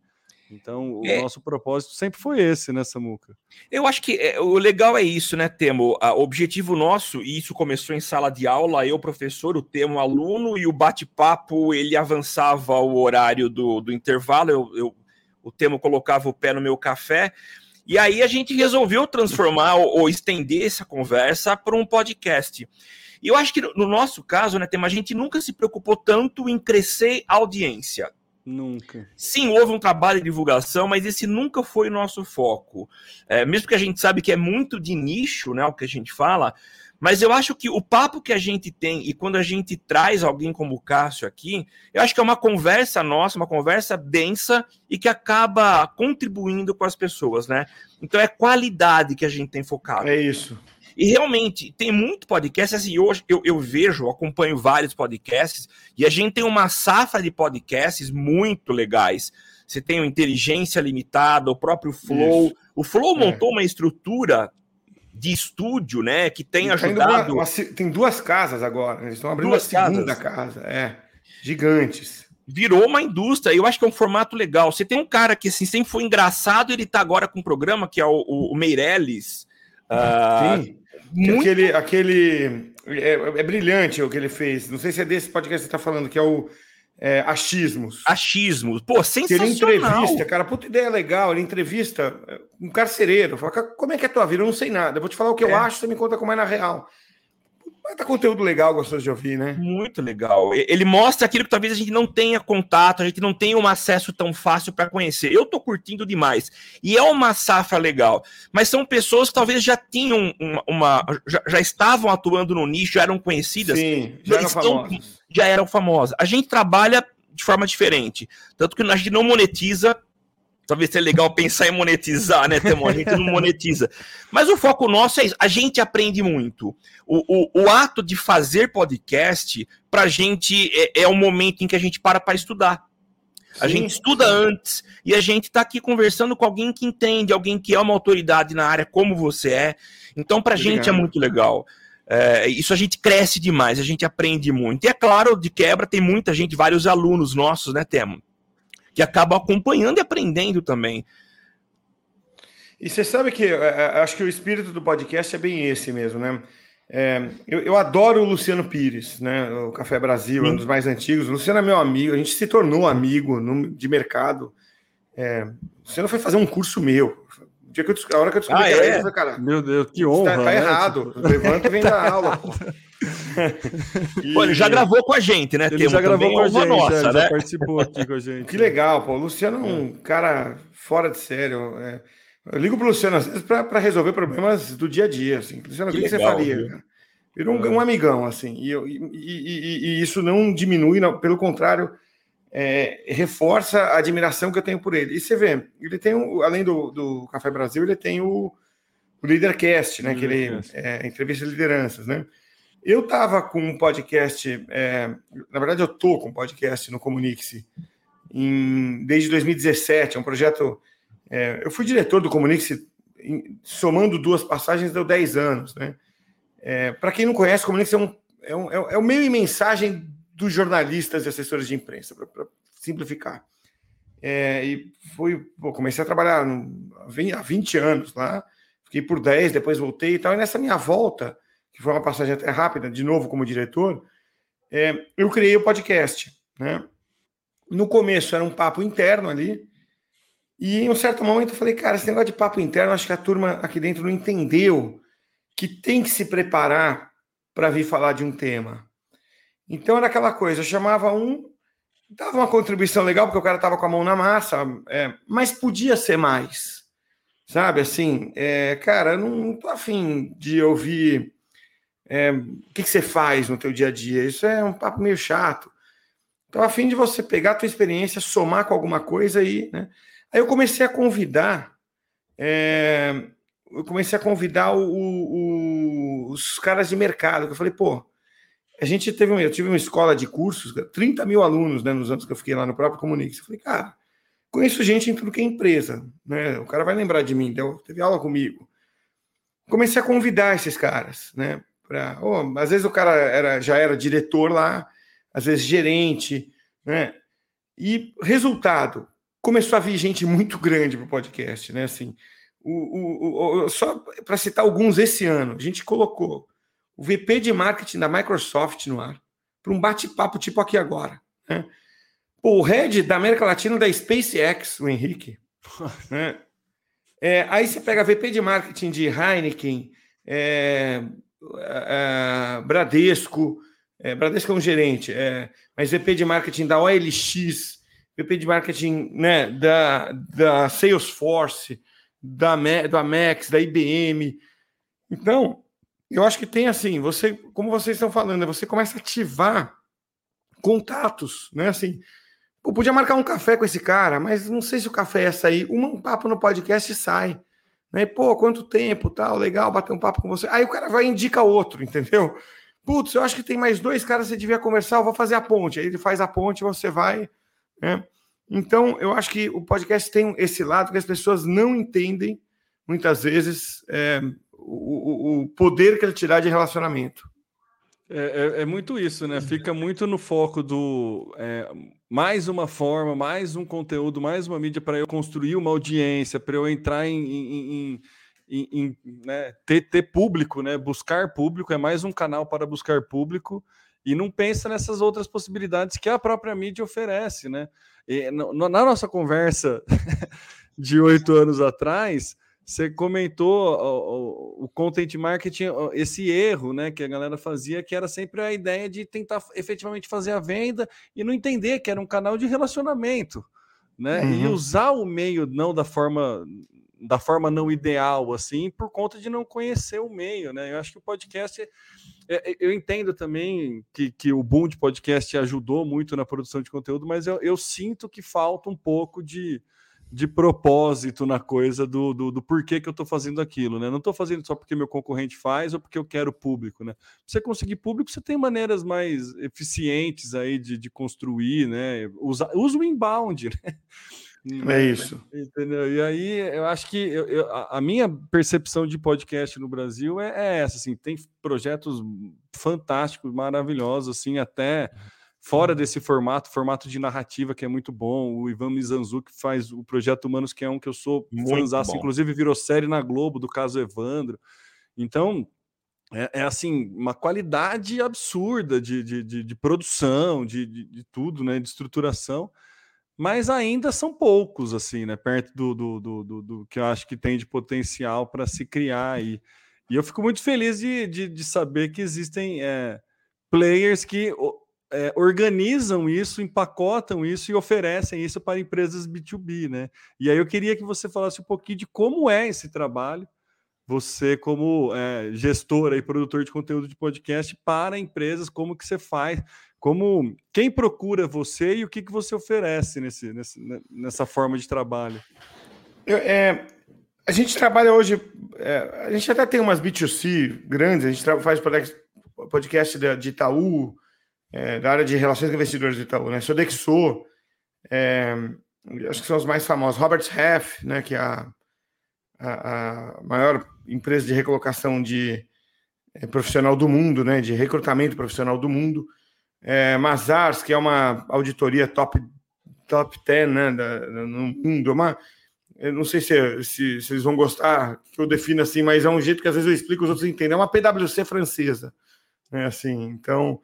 Então, o é. nosso propósito sempre foi esse, né, Samuca? Eu acho que é, o legal é isso, né, Temo? O objetivo nosso, e isso começou em sala de aula, eu, professor, o Temo, aluno, e o bate-papo, ele avançava o horário do, do intervalo, eu, eu, o Temo colocava o pé no meu café, e aí a gente resolveu transformar ou, ou estender essa conversa para um podcast. E eu acho que no nosso caso, né, Temo, a gente nunca se preocupou tanto em crescer audiência Nunca. Sim, houve um trabalho de divulgação, mas esse nunca foi o nosso foco. É, mesmo que a gente sabe que é muito de nicho, né, o que a gente fala, mas eu acho que o papo que a gente tem e quando a gente traz alguém como o Cássio aqui, eu acho que é uma conversa nossa, uma conversa densa e que acaba contribuindo com as pessoas, né? Então é qualidade que a gente tem focado. É isso. E realmente, tem muito podcast, assim, hoje eu, eu vejo, acompanho vários podcasts, e a gente tem uma safra de podcasts muito legais. Você tem o Inteligência Limitada, o próprio Flow. Isso. O Flow é. montou uma estrutura de estúdio, né, que tem e ajudado... Uma, uma, tem duas casas agora, eles estão abrindo duas a segunda casas. casa, é, gigantes virou uma indústria. Eu acho que é um formato legal. Você tem um cara que assim, sempre foi engraçado, ele tá agora com um programa que é o, o Meirelles. Uh. Muito... Aquele, aquele é, é, brilhante o que ele fez. Não sei se é desse podcast que você está falando, que é o é, Achismos. Achismos. Pô, sensacional. Que ele entrevista, cara, puta ideia legal. Ele entrevista um carcereiro. Fala, como é que é a tua vida? Eu não sei nada. Eu vou te falar o que é. eu acho, você me conta como é na real. Mas conteúdo legal, gostoso de ouvir, né? Muito legal. Ele mostra aquilo que talvez a gente não tenha contato, a gente não tenha um acesso tão fácil para conhecer. Eu tô curtindo demais. E é uma safra legal. Mas são pessoas que talvez já tinham uma. uma já, já, estavam atuando no nicho, já eram conhecidas. Sim, já eram estão, famosas. Já eram famosas. A gente trabalha de forma diferente. Tanto que a gente não monetiza talvez seja legal pensar em monetizar, né, Temo? A gente não monetiza. Mas o foco nosso é isso. A gente aprende muito. O, o, o ato de fazer podcast, pra gente, é, é o momento em que a gente para para estudar. A gente estuda antes e a gente está aqui conversando com alguém que entende, alguém que é uma autoridade na área como você é. Então, para a gente é muito legal. É, isso a gente cresce demais, a gente aprende muito. E é claro, de quebra, tem muita gente, vários alunos nossos, né, Temo? Que acabam acompanhando e aprendendo também. E você sabe que é, é, acho que o espírito do podcast é bem esse mesmo, né? É, eu, eu, adoro o Luciano Pires, né? O Café Brasil, um dos mais antigos. O Luciano é meu amigo, a gente se tornou amigo no, de mercado. É, o Luciano foi fazer um curso meu. O dia que eu, a hora que eu descobri ah, que era é? ele, eu falei, cara, meu Deus, que honra. Tá, tá né? errado. Levanta e vem da aula. Pô. e... pô, ele já gravou com a gente, né? Ele Temo já gravou com a gente, nossa, já, né? já participou aqui com a gente. Que legal, pô. O Luciano é um cara fora de sério. É eu ligo para o Luciano às vezes para resolver problemas do dia a dia. Assim. Luciano, que o que, legal, você faria? Virou um, um, amigão, assim. E, e, e, e, isso não diminui, não, pelo contrário, é, reforça a admiração que eu tenho por ele. E você vê, ele tem, um, além do, do Café Brasil, ele tem o, o Leadercast, né? que ele é, entrevista lideranças, né? Eu estava com um podcast, é, na verdade, eu tô com um podcast no Comunique-se desde 2017, é um projeto é, eu fui diretor do Comunique, somando duas passagens, deu 10 anos. Né? É, Para quem não conhece, o Comunique é, um, é, um, é o meio e mensagem dos jornalistas e assessores de imprensa, para simplificar. É, e fui, pô, comecei a trabalhar no, há 20 anos lá, fiquei por 10, depois voltei e tal. E nessa minha volta, que foi uma passagem até rápida, de novo como diretor, é, eu criei o podcast. Né? No começo era um papo interno ali, e em um certo momento eu falei, cara, esse negócio de papo interno, acho que a turma aqui dentro não entendeu que tem que se preparar para vir falar de um tema. Então era aquela coisa, eu chamava um, dava uma contribuição legal, porque o cara estava com a mão na massa, é, mas podia ser mais. Sabe, assim, é, cara, eu não, tô afim de ouvir é, o que, que, você faz no teu dia a dia. Isso é um papo meio chato. Então, a fim de você pegar a tua experiência, somar com alguma coisa e, né? Aí eu comecei a convidar, é, eu comecei a convidar o, o, os caras de mercado. Eu falei, pô, a gente teve, eu tive uma escola de cursos, 30 mil alunos, né, nos anos que eu fiquei lá no próprio Comunix. Eu falei, cara, conheço gente em tudo que é empresa, né? O cara vai lembrar de mim, deu, teve aula comigo. Comecei a convidar esses caras, né? Pra, oh, às vezes o cara era, já era diretor lá, às vezes gerente, né? E resultado, começou a vir gente muito grande para o podcast, né? Assim, o, o, o só para citar alguns esse ano, a gente colocou o VP de marketing da Microsoft no ar para um bate-papo tipo aqui agora. Né? Pô, o head da América Latina da SpaceX, o Henrique. né? É, aí você pega VP de marketing de Heineken, é, é, Bradesco, é, Bradesco é um gerente, é, mas VP de marketing da OLX, VP de marketing né, da, da Salesforce, da, do Amex, da IBM. Então, eu acho que tem assim, você, como vocês estão falando, você começa a ativar contatos, né? Assim, eu podia marcar um café com esse cara, mas não sei se o café ia sair. Um papo no podcast sai. Né? Pô, quanto tempo, tal, legal, bater um papo com você. Aí o cara vai e indica outro, entendeu? Putz, eu acho que tem mais dois caras que você devia conversar, eu vou fazer a ponte. Aí ele faz a ponte, você vai né? Então, eu acho que o podcast tem esse lado que as pessoas não entendem, muitas vezes, é, o, o, poder que ele dá de relacionamento. É, é, é, muito isso, né? Fica muito no foco do é, mais uma forma, mais um conteúdo, mais uma mídia para eu construir uma audiência, para eu entrar em, em, em, em né? ter, ter público, né? Buscar público é mais um canal para buscar público e não pensa nessas outras possibilidades que a própria mídia oferece, né? E, no, na nossa conversa de oito anos atrás, você comentou o, o, o, content marketing, esse erro, né, que a galera fazia, que era sempre a ideia de tentar efetivamente fazer a venda e não entender que era um canal de relacionamento, né? Uhum. E usar o meio não da forma da forma não ideal, assim, por conta de não conhecer o meio, né? Eu acho que o podcast é, é, eu entendo também que, que o boom de podcast ajudou muito na produção de conteúdo, mas eu, eu sinto que falta um pouco de, de propósito na coisa do, do, do porquê que eu estou fazendo aquilo, né? Não estou fazendo só porque meu concorrente faz ou porque eu quero público, né? Pra você conseguir público, você tem maneiras mais eficientes aí de, de construir, né? Usa, usa o inbound, né? É isso. Entendeu? E aí eu acho que eu, eu, a minha percepção de podcast no Brasil é, é, essa, assim, tem projetos fantásticos, maravilhosos, assim, até fora desse formato, formato de narrativa que é muito bom. O Ivan Mizanzuki faz o Projeto Humanos, que é um que eu sou fãzaço, inclusive virou série na Globo do caso Evandro. Então, é, é assim, uma qualidade absurda de, de, de, de produção, de, de, de, tudo, né? De estruturação mas ainda são poucos, assim, né? Perto do, do, do, do, do que eu acho que tem de potencial para se criar aí. E eu fico muito feliz de, de, de saber que existem é, players que é, organizam isso, empacotam isso e oferecem isso para empresas B2B, né? E aí eu queria que você falasse um pouquinho de como é esse trabalho, você como é, gestor e produtor de conteúdo de podcast para empresas, como que você faz, como quem procura você e o que, que você oferece nesse, nesse nessa forma de trabalho? Eu, é, a gente trabalha hoje, é, a gente até tem umas B2C grandes, a gente faz podcast de Itaú, é, da área de relações com investidores de Itaú, né? Sodexo, é, acho que são os mais famosos, Robert Half, né, que é a, a, a maior empresa de recolocação de é, profissional do mundo, né, de recrutamento profissional do mundo é, Mazars, que é uma auditoria top, top 10 né, da, no mundo, uma, eu não sei se, se, se, eles vão gostar que eu defino assim, mas é um jeito que às vezes eu explico, os outros entendem. É uma PwC francesa, né? Assim, então,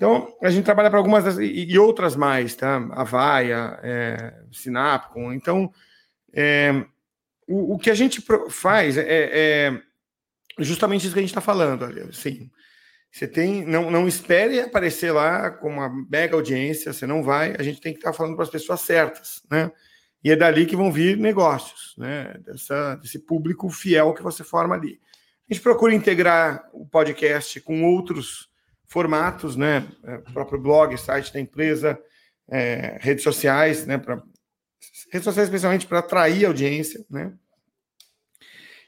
então a gente trabalha para algumas das, e, e, outras mais, tá? Avaia, é, Sinapcom. Então, é, o, o, que a gente faz é, é, justamente isso que a gente está falando, assim. Você tem, não, não espere aparecer lá com uma mega audiência, você não vai, a gente tem que estar falando para as pessoas certas, né? E é dali que vão vir negócios, né? Dessa, desse público fiel que você forma ali. A gente procura integrar o podcast com outros formatos, né? É, o próprio blog, site da empresa, é, redes sociais, né? Pra, redes sociais especialmente para atrair audiência, né?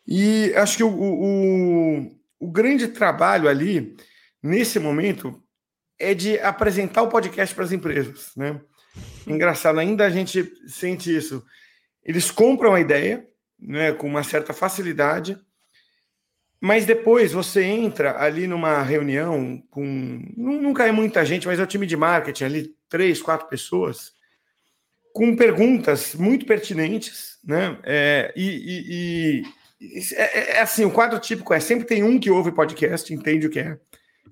E acho que o, o, o grande trabalho ali nesse momento, é de apresentar o podcast para as empresas, né? Engraçado, ainda a gente sente isso. Eles compram a ideia, né, com uma certa facilidade, mas depois você entra ali numa reunião com. Nunca é muita gente, mas é o time de marketing ali, três, quatro pessoas, com perguntas muito pertinentes, né? É, e, e, e é, é, é, assim: o quadro típico é sempre tem um que ouve podcast, entende o que é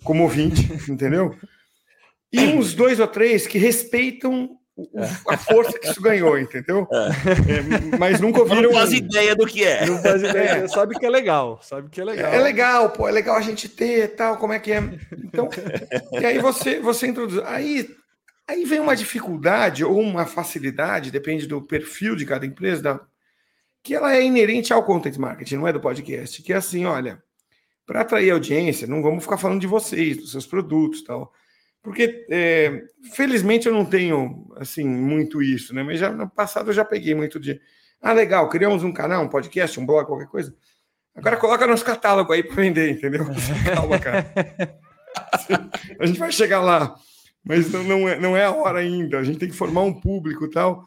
como ouvinte, entendeu? E uns dois ou três que respeitam a força que isso ganhou, entendeu? É. É, mas nunca ouviram. Não faz ideia do que é. Não faz ideia. É. Sabe que é legal. Sabe que é legal. É legal, pô, é legal a gente ter tal, como é que é. Então, e aí você, você introduz. Aí, aí vem uma dificuldade ou uma facilidade, depende do perfil de cada empresa, da, que ela é inerente ao content marketing, não é do podcast. Que é assim, olha para atrair audiência, não vamos ficar falando de vocês, dos seus produtos tal. Porque, é, felizmente, eu não tenho, assim, muito isso, né? Mas já no passado eu já peguei muito de. Ah, legal, criamos um canal, um podcast, um blog, qualquer coisa. Agora coloca nosso catálogo aí para vender, entendeu? Calma, cara. a gente vai chegar lá, mas não, não, é, não é a hora ainda. A gente tem que formar um público e tal.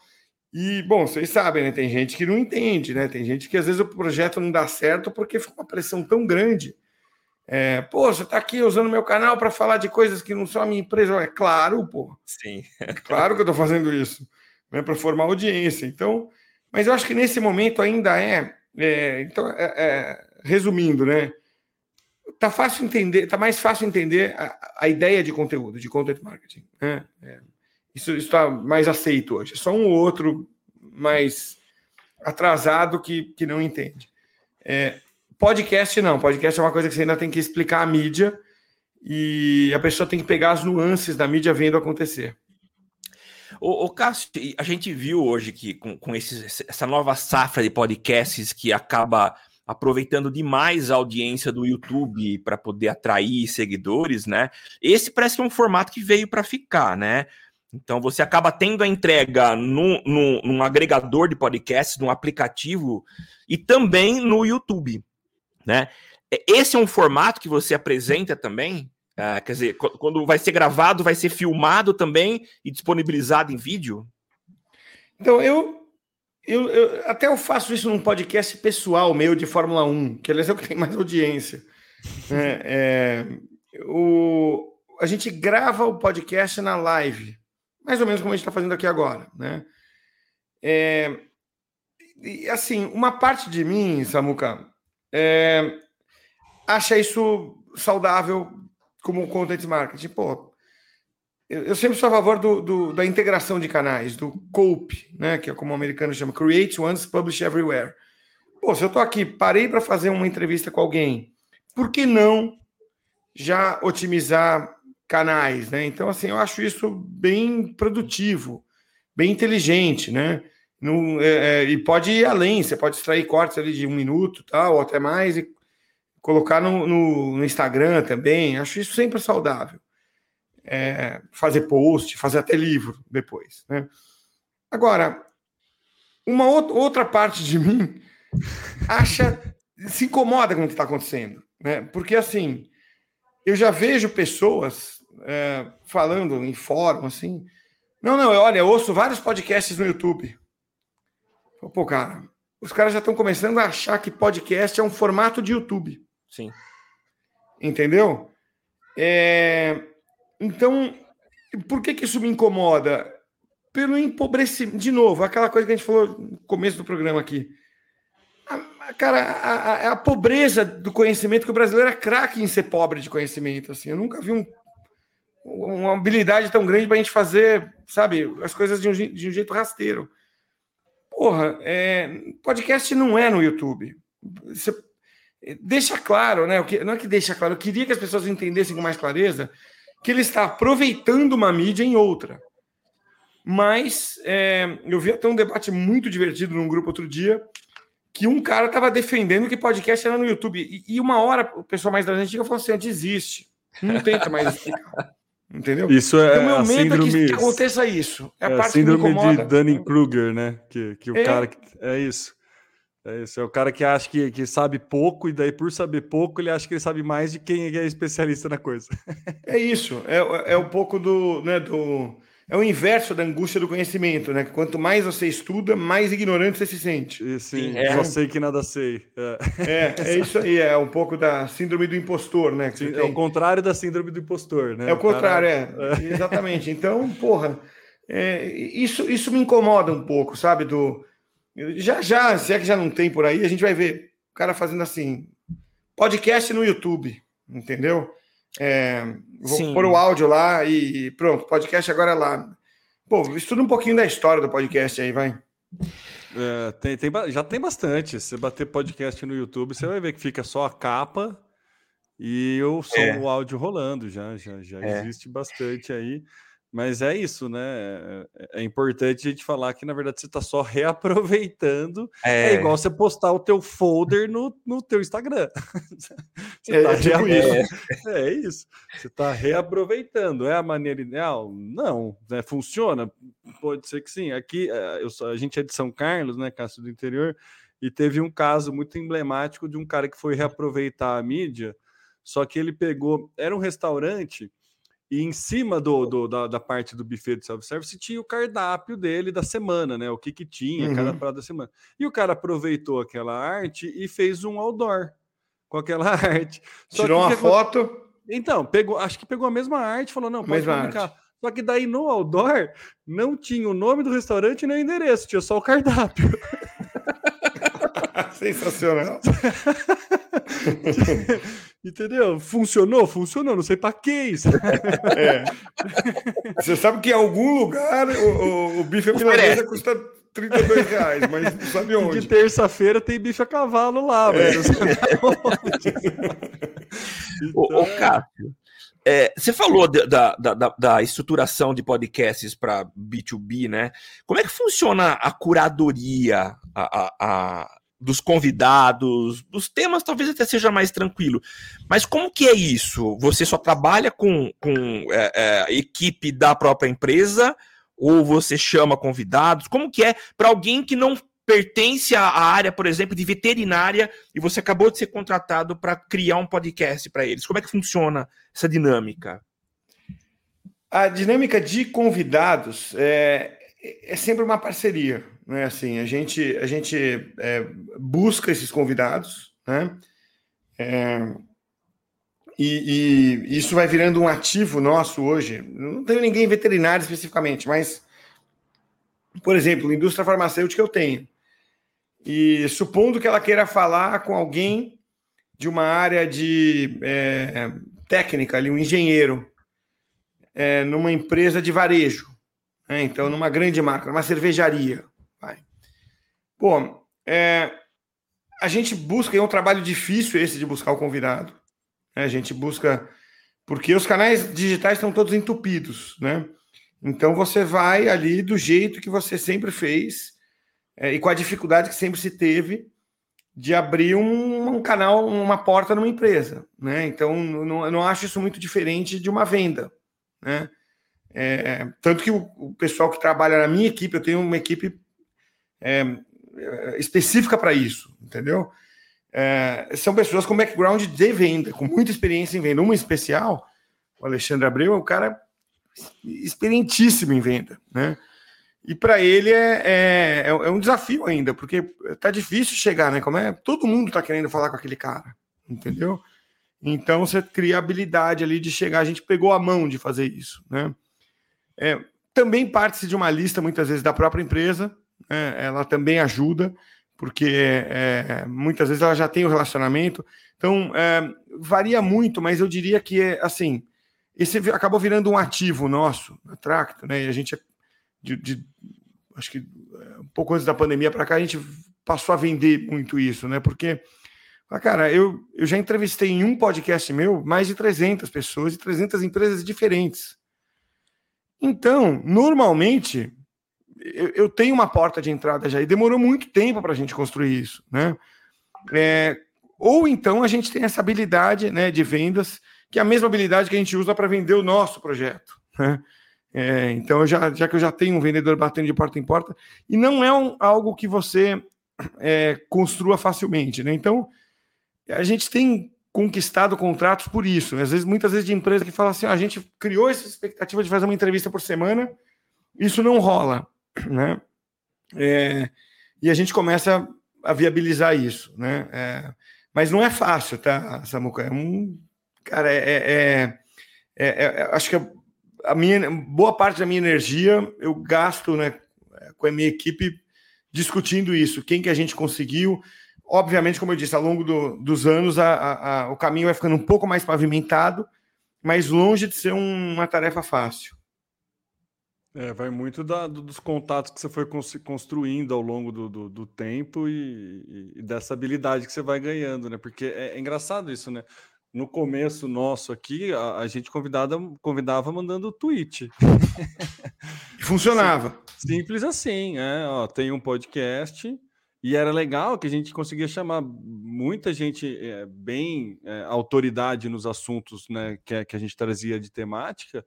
E, bom, vocês sabem, né? Tem gente que não entende, né? Tem gente que às vezes o projeto não dá certo porque fica uma pressão tão grande é, pô, você está aqui usando meu canal para falar de coisas que não são a minha empresa. É claro, pô. Sim. É claro que eu estou fazendo isso, né, para formar audiência. Então, mas eu acho que nesse momento ainda é. é então, é, é, resumindo, né? Tá fácil entender, tá mais fácil entender a, a ideia de conteúdo, de content marketing. Né? É, isso está mais aceito hoje. É só um ou outro mais atrasado que, que não entende. É, Podcast não, podcast é uma coisa que você ainda tem que explicar a mídia e a pessoa tem que pegar as nuances da mídia vendo acontecer. O, o Cássio, a gente viu hoje que com, com esses, essa nova safra de podcasts que acaba aproveitando demais a audiência do YouTube para poder atrair seguidores, né? Esse parece que é um formato que veio para ficar, né? Então você acaba tendo a entrega num, num agregador de podcasts, num aplicativo e também no YouTube, né? Esse é um formato que você apresenta também? Uh, quer dizer, quando vai ser gravado, vai ser filmado também e disponibilizado em vídeo? Então, eu, eu, eu, até eu faço isso num podcast pessoal meu de Fórmula 1, que aliás é o que tem mais audiência. É, é, o, a gente grava o podcast na live, mais ou menos como a gente está fazendo aqui agora, né? É, e, assim, uma parte de mim, Samuca, é, acha isso saudável como content marketing. Pô, eu, sempre sou a favor do, do, da integração de canais, do COPE, né, que é como o americano chama, Create Once, Publish Everywhere. Pô, se eu estou aqui, parei para fazer uma entrevista com alguém, por que não já otimizar canais, né? Então, assim, eu acho isso bem produtivo, bem inteligente, né? No, é, é, e pode ir além, você pode extrair cortes ali de um minuto, tal, ou até mais, e colocar no, no, no Instagram também. Acho isso sempre saudável é, fazer post, fazer até livro depois. Né? Agora, uma outra parte de mim acha, se incomoda com o que está acontecendo, né? Porque assim, eu já vejo pessoas é, falando em fórum assim, não, não, olha, eu ouço vários podcasts no YouTube. Pô, cara, os caras já estão começando a achar que podcast é um formato de YouTube. Sim. Entendeu? É, então, por que, que isso me incomoda? Pelo empobrecimento. De novo, aquela coisa que a gente falou no começo do programa aqui. A, a, cara, a, a, pobreza do conhecimento, que o brasileiro é craque em ser pobre de conhecimento. Assim. Eu nunca vi um, uma habilidade tão grande para a gente fazer, sabe, as coisas de um, de um jeito rasteiro. Porra, é, podcast não é no YouTube. Você, deixa claro, né? Não é que deixa claro, eu queria que as pessoas entendessem com mais clareza que ele está aproveitando uma mídia em outra. Mas é, eu vi até um debate muito divertido num grupo outro dia, que um cara estava defendendo que podcast era no YouTube. E, e, uma hora o pessoal mais da antiga falou assim: desiste, não tenta mais explicar. Entendeu? Isso é então, meu medo síndrome, é que, que, aconteça isso. É a é, parte síndrome que de Dunning-Kruger, né? Que, que o é. cara. É isso. É isso, é o cara que acha que, que sabe pouco, e daí, por saber pouco, ele acha que ele sabe mais de quem é especialista na coisa. É isso, é, é um pouco do, né, do. É o inverso da angústia do conhecimento, né? Quanto mais você estuda, mais ignorante você se sente. E, sim, é. só sei que nada sei. É. é, é isso aí, é um pouco da síndrome do impostor, né? Sim, é o contrário da síndrome do impostor, né? É o, contrário, cara... é. Exatamente. Então, porra, é, isso, isso me incomoda um pouco, sabe? Do já, já, se é que já não tem por aí, a gente vai ver o cara fazendo assim, podcast no YouTube, entendeu? É, vou Sim. pôr o áudio lá e pronto, podcast agora é lá. Pô, estuda um pouquinho da história do podcast aí, vai. É, tem, tem, já tem bastante. Se você bater podcast no YouTube, você vai ver que fica só a capa e o som, é. o áudio rolando. Já, já, já é. existe bastante aí. Mas é isso, né? É, é importante a gente falar que, na verdade, você está só reaproveitando. É. é. igual você postar o teu folder no, no teu Instagram. é, tá tipo isso. é isso. Você está reaproveitando. É a maneira ideal? Não. Né? Funciona? Pode ser que sim. Aqui, é, eu, a gente é de São Carlos, né? Castro do Interior, e teve um caso muito emblemático de um cara que foi reaproveitar a mídia, só que ele pegou... Era um restaurante e em cima do, do da, da, parte do buffet de self-service tinha o cardápio dele da semana, né? O que que tinha, uhum. cada prato da semana. E o cara aproveitou aquela arte e fez um outdoor com aquela arte. Só Tirou uma foto. Então, pegou, acho que pegou a mesma arte, falou: não, pode mesma publicar. Arte. Só que daí no outdoor não tinha o nome do restaurante nem o endereço, tinha só o cardápio. Sensacional. Entendeu? Funcionou? Funcionou. Não sei para que isso. É. Você sabe que em algum lugar o, o, o bife à milanesa custa 32 reais, mas não sabe onde. De terça-feira tem bife a cavalo lá, mas é. não sabe então... Ô, ô Cássio, é, você falou da, da, da, da, estruturação de podcasts para B2B, né? Como é que funciona a curadoria, a, a, a dos convidados, dos temas talvez até seja mais tranquilo. Mas como que é isso? Você só trabalha com, com é, é, equipe da própria empresa ou você chama convidados? Como que é para alguém que não pertence à área, por exemplo, de veterinária e você acabou de ser contratado para criar um podcast para eles? Como é que funciona essa dinâmica? A dinâmica de convidados é, é sempre uma parceria, né? Assim, a gente a gente é, busca esses convidados, né? É, e, e, isso vai virando um ativo nosso hoje. Não tenho ninguém veterinário especificamente, mas, por exemplo, indústria farmacêutica eu tenho. E supondo que ela queira falar com alguém de uma área de é, técnica, ali, um engenheiro, é, numa empresa de varejo, né? então numa grande marca, numa cervejaria. Bom, é, a gente busca, é um trabalho difícil esse de buscar o convidado. Né? A gente busca, porque os canais digitais estão todos entupidos, né? Então você vai ali do jeito que você sempre fez é, e com a dificuldade que sempre se teve de abrir um, um canal, uma porta numa empresa, né? Então, não, eu não acho isso muito diferente de uma venda, né? É, tanto que o, o, pessoal que trabalha na minha equipe, eu tenho uma equipe é, específica para isso, entendeu? É, são pessoas com background de venda, com muita experiência em venda. Uma especial, o Alexandre Abreu é um cara experientíssimo em venda, né? E para ele é, é, é, um desafio ainda, porque tá difícil chegar, né? Como é, todo mundo tá querendo falar com aquele cara, entendeu? Então você cria a habilidade ali de chegar. A gente pegou a mão de fazer isso, né? É, também parte-se de uma lista, muitas vezes, da própria empresa, né? ela também ajuda, porque é, muitas vezes ela já tem o relacionamento. Então, é, varia muito, mas eu diria que, é, assim, esse acabou virando um ativo nosso, a Tracto, né? E a gente de, de acho que é, um pouco antes da pandemia para cá, a gente passou a vender muito isso, né? Porque, ah, cara, eu, eu já entrevistei em um podcast meu mais de 300 pessoas e 300 empresas diferentes. Então, normalmente, eu, eu tenho uma porta de entrada já e demorou muito tempo para a gente construir isso, né? É, ou então a gente tem essa habilidade né, de vendas, que é a mesma habilidade que a gente usa para vender o nosso projeto. Né? É, então, já, já que eu já tenho um vendedor batendo de porta em porta, e não é um, algo que você é, construa facilmente, né? Então, a gente tem conquistado contratos por isso. Às vezes, muitas vezes, de empresa que fala assim: ah, a gente criou essa expectativa de fazer uma entrevista por semana, isso não rola, né? É, e a gente começa a viabilizar isso, né? É, mas não é fácil, tá, Samuca? É um. Cara, é, é, é acho que a minha boa parte da minha energia eu gasto né, com a minha equipe discutindo isso, quem que a gente conseguiu. Obviamente, como eu disse, ao longo do, dos anos a, a, a, o caminho vai ficando um pouco mais pavimentado, mas longe de ser um, uma tarefa fácil. É, vai muito da, dos contatos que você foi construindo ao longo do, do, do tempo e, e, dessa habilidade que você vai ganhando, né? Porque é, é engraçado isso, né? no começo nosso aqui, a, a gente convidada, convidava mandando tweet. Funcionava. Simples assim, é, ó, tem um podcast e era legal que a gente conseguia chamar muita gente é, bem é, autoridade nos assuntos né, que, que a gente trazia de temática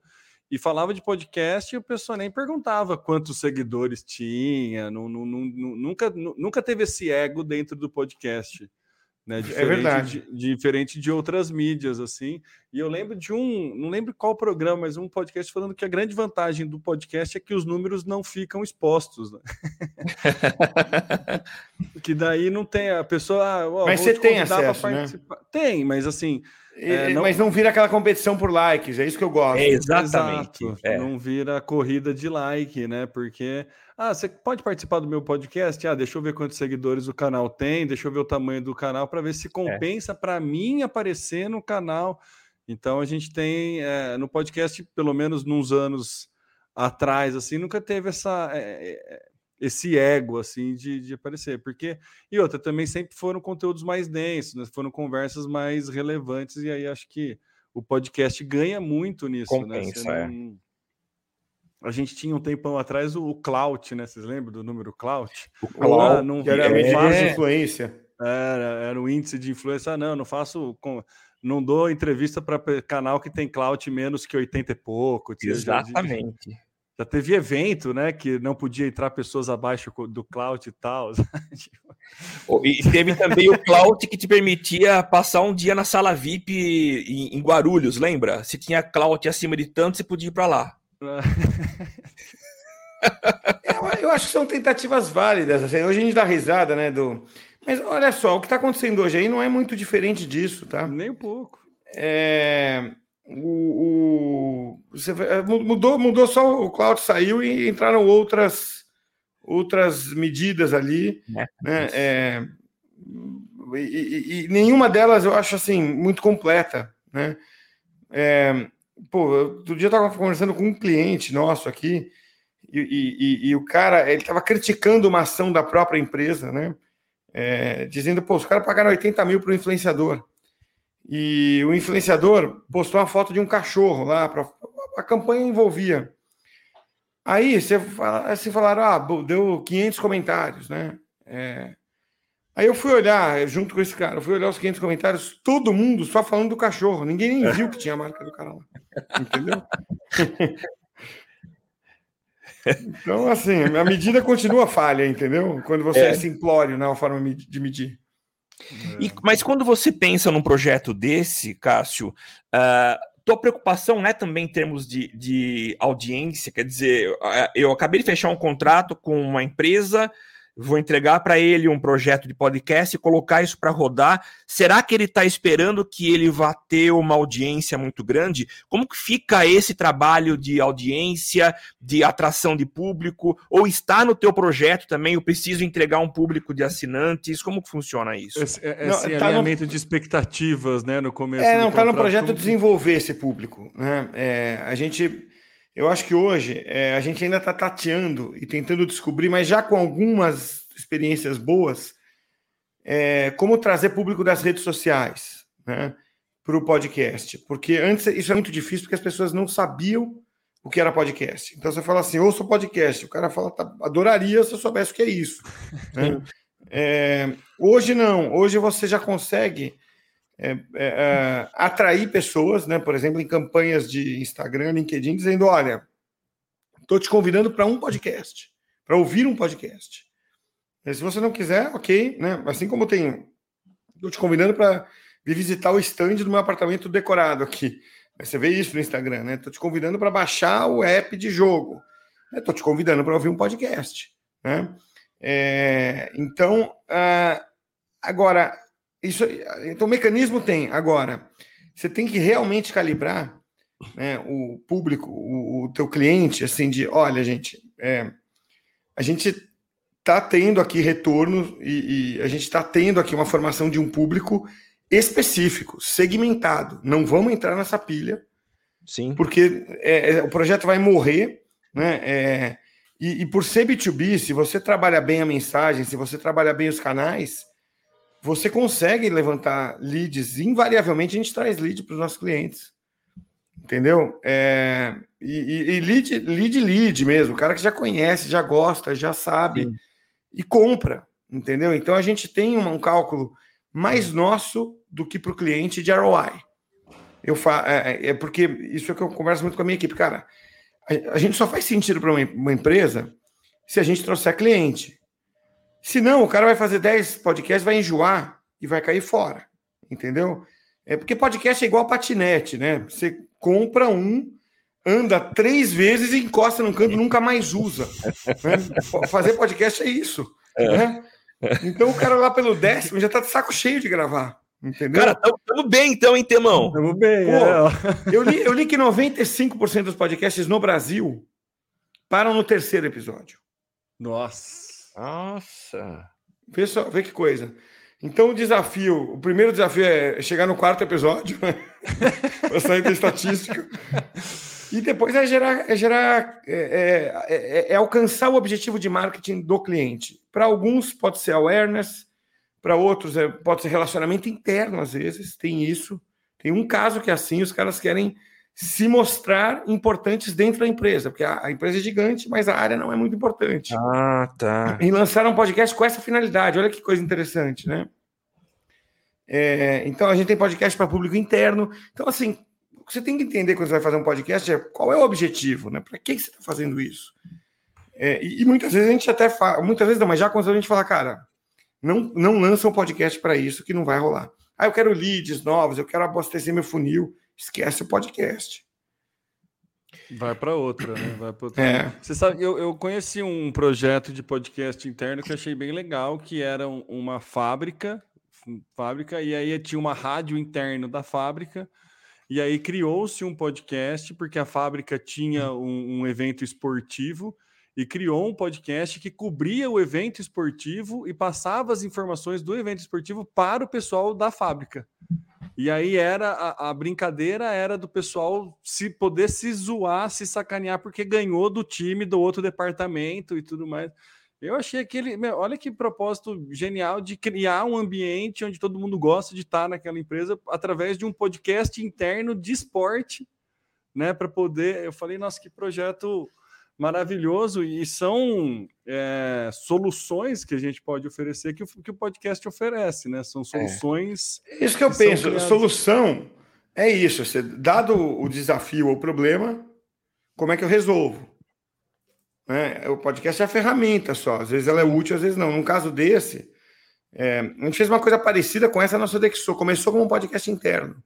e falava de podcast e o pessoal nem perguntava quantos seguidores tinha, não, não, não, nunca, nunca teve esse ego dentro do podcast. Né, é verdade. De, diferente de outras mídias, assim. E eu lembro de um, não lembro qual programa, mas um podcast falando que a grande vantagem do podcast é que os números não ficam expostos. Né? que daí não tem a pessoa. Ah, mas você tem acesso, né? Tem, mas assim. É, não... Mas não vira aquela competição por likes, é isso que eu gosto. É exatamente. É. Não vira corrida de like, né? Porque ah, você pode participar do meu podcast? Ah, deixa eu ver quantos seguidores o canal tem, deixa eu ver o tamanho do canal para ver se é. compensa é. para mim aparecer no canal. Então a gente tem é, no podcast, pelo menos nos anos atrás, assim, nunca teve essa é, esse ego assim de, de aparecer, porque e outra também sempre foram conteúdos mais densos, né? foram conversas mais relevantes e aí acho que o podcast ganha muito nisso, Compensa, né? Não, a gente tinha um tempão atrás o, o Clout, né? Vocês lembram do número Clout? O Clout, não, que era é, faz influência. Era, era o índice de influência. Ah, não, não faço. Com, não dou entrevista para canal que tem clout menos que 80 e pouco. Exatamente. Já, teve evento, né? Que não podia entrar pessoas abaixo do clout e tal. e teve também o clout que te permitia passar um dia na sala VIP em, em Guarulhos, lembra? Se tinha clout acima de tanto, você podia ir para lá. eu, eu, acho que são tentativas válidas. Assim. Hoje a gente dá risada, né? Do... Mas olha só, o que está acontecendo hoje aí não é muito diferente disso, tá? Nem um pouco. É... O, o... Você... É, mudou, mudou só o Cloud saiu e entraram outras outras medidas ali, é. né? É... E, e, e, nenhuma delas eu acho assim muito completa, né? É... Pô, outro dia eu estava conversando com um cliente nosso aqui e, e, o cara ele estava criticando uma ação da própria empresa, né? É, dizendo, pô, os caras pagaram 80 mil para o influenciador. E o influenciador postou uma foto de um cachorro lá, pra, a campanha envolvia. Aí você, você falaram, ah, deu 500 comentários, né? É, Aí eu fui olhar, junto com esse cara, eu fui olhar os 500 comentários, todo mundo só falando do cachorro. Ninguém nem viu que tinha a marca do cara lá. Entendeu? Então, assim, a medida continua falha, entendeu? Quando você é, é simplório na forma de medir. E, mas quando você pensa num projeto desse, Cássio, uh, tua preocupação é também em termos de, de audiência? Quer dizer, eu acabei de fechar um contrato com uma empresa vou entregar para ele um projeto de podcast e colocar isso para rodar. Será que ele está esperando que ele vá ter uma audiência muito grande? Como que fica esse trabalho de audiência, de atração de público? Ou está no teu projeto também? Eu preciso entregar um público de assinantes? Como que funciona isso? Esse, é, esse não, tá alinhamento no... de expectativas, né, no começo. É, não está no projeto desenvolver esse público, né? É, a gente eu acho que hoje é, a gente ainda está tateando e tentando descobrir, mas já com algumas experiências boas, é, como trazer público das redes sociais né, para o podcast. Porque antes isso é muito difícil, porque as pessoas não sabiam o que era podcast. Então você fala assim, ouça podcast. O cara fala, tá, adoraria se eu soubesse o que é isso. né? é, hoje não, hoje você já consegue é, é, é, atrair pessoas, né? Por exemplo, em campanhas de Instagram, LinkedIn, dizendo: olha, estou te convidando para um podcast, para ouvir um podcast. E se você não quiser, ok, né? Assim como tem, estou te convidando para vir visitar o stand do meu apartamento decorado aqui. Você vê isso no Instagram, né? Estou te convidando para baixar o app de jogo. Estou te convidando para ouvir um podcast, né? É, então, uh, agora isso, então, o mecanismo tem. Agora, você tem que realmente calibrar né, o público, o, o teu cliente, assim, de olha, gente, é, a gente está tendo aqui retorno e, e a gente está tendo aqui uma formação de um público específico, segmentado. Não vamos entrar nessa pilha, sim, porque é, é, o projeto vai morrer, né? É, e, e por ser B2B, se você trabalha bem a mensagem, se você trabalha bem os canais, você consegue levantar leads. Invariavelmente a gente traz lead para os nossos clientes. Entendeu? É, e, e, lead, lead, lead mesmo, o cara que já conhece, já gosta, já sabe Sim. e compra. Entendeu? Então a gente tem um, um cálculo mais nosso do que para o cliente de ROI. Eu fa é, é, é, porque isso é que eu converso muito com a minha equipe, cara. A, a gente só faz sentido para uma, uma empresa se a gente trouxer cliente. Se não, o cara vai fazer 10 podcasts, vai enjoar e vai cair fora. Entendeu? É porque podcast é igual patinete, né? Você compra um, anda três vezes e encosta num canto nunca mais usa. Né? Fazer podcast é isso. É. Né? Então o cara lá pelo décimo já tá de saco cheio de gravar. Entendeu? Cara, tamo, bem então, hein, Temão? Tamo bem, Pô, é. eu, li, eu li que 95% dos podcasts no Brasil param no terceiro episódio. Nossa. Nossa! Só, vê que coisa. Então o desafio, o primeiro desafio é chegar no quarto episódio, né? para sair da estatística. E depois é gerar, é, gerar é, é, é, é alcançar o objetivo de marketing do cliente. Para alguns pode ser awareness, para outros é, pode ser relacionamento interno, às vezes, tem isso. Tem um caso que é assim, os caras querem se mostrar importantes dentro da empresa, porque a, a, empresa é gigante, mas a área não é muito importante. Ah, tá. E, e lançaram um podcast com essa finalidade. Olha que coisa interessante, né? É, então a gente tem podcast para público interno. Então, assim, o que você tem que entender quando você vai fazer um podcast é qual é o objetivo, né? Para que você está fazendo isso? É, e, e, muitas vezes a gente até fala, muitas vezes não, mas já quando a gente fala, cara, não, não lança um podcast para isso que não vai rolar. Ah, eu quero leads novos, eu quero abastecer meu funil. Esquece o podcast. Vai para outra, né? Vai outra. É. Você sabe, eu, eu conheci um projeto de podcast interno que eu achei bem legal, que era uma fábrica, fábrica, e aí tinha uma rádio interno da fábrica, e aí criou-se um podcast, porque a fábrica tinha um, um evento esportivo, e criou um podcast que cobria o evento esportivo e passava as informações do evento esportivo para o pessoal da fábrica. E aí era a, a, brincadeira era do pessoal se poder se zoar, se sacanear porque ganhou do time do outro departamento e tudo mais. Eu achei aquele, meu, olha que propósito genial de criar um ambiente onde todo mundo gosta de estar naquela empresa através de um podcast interno de esporte, né, para poder, eu falei, nossa, que projeto maravilhoso e são é, soluções que a gente pode oferecer que o, que o podcast oferece, né? São é. soluções. É. Isso que eu que penso, solução é isso. Você, dado o desafio ou o problema, como é que eu resolvo? Né? O podcast é a ferramenta só. Às vezes ela é útil, às vezes não. Num caso desse, é, a gente fez uma coisa parecida com essa nossa Dexo. Começou como um podcast interno.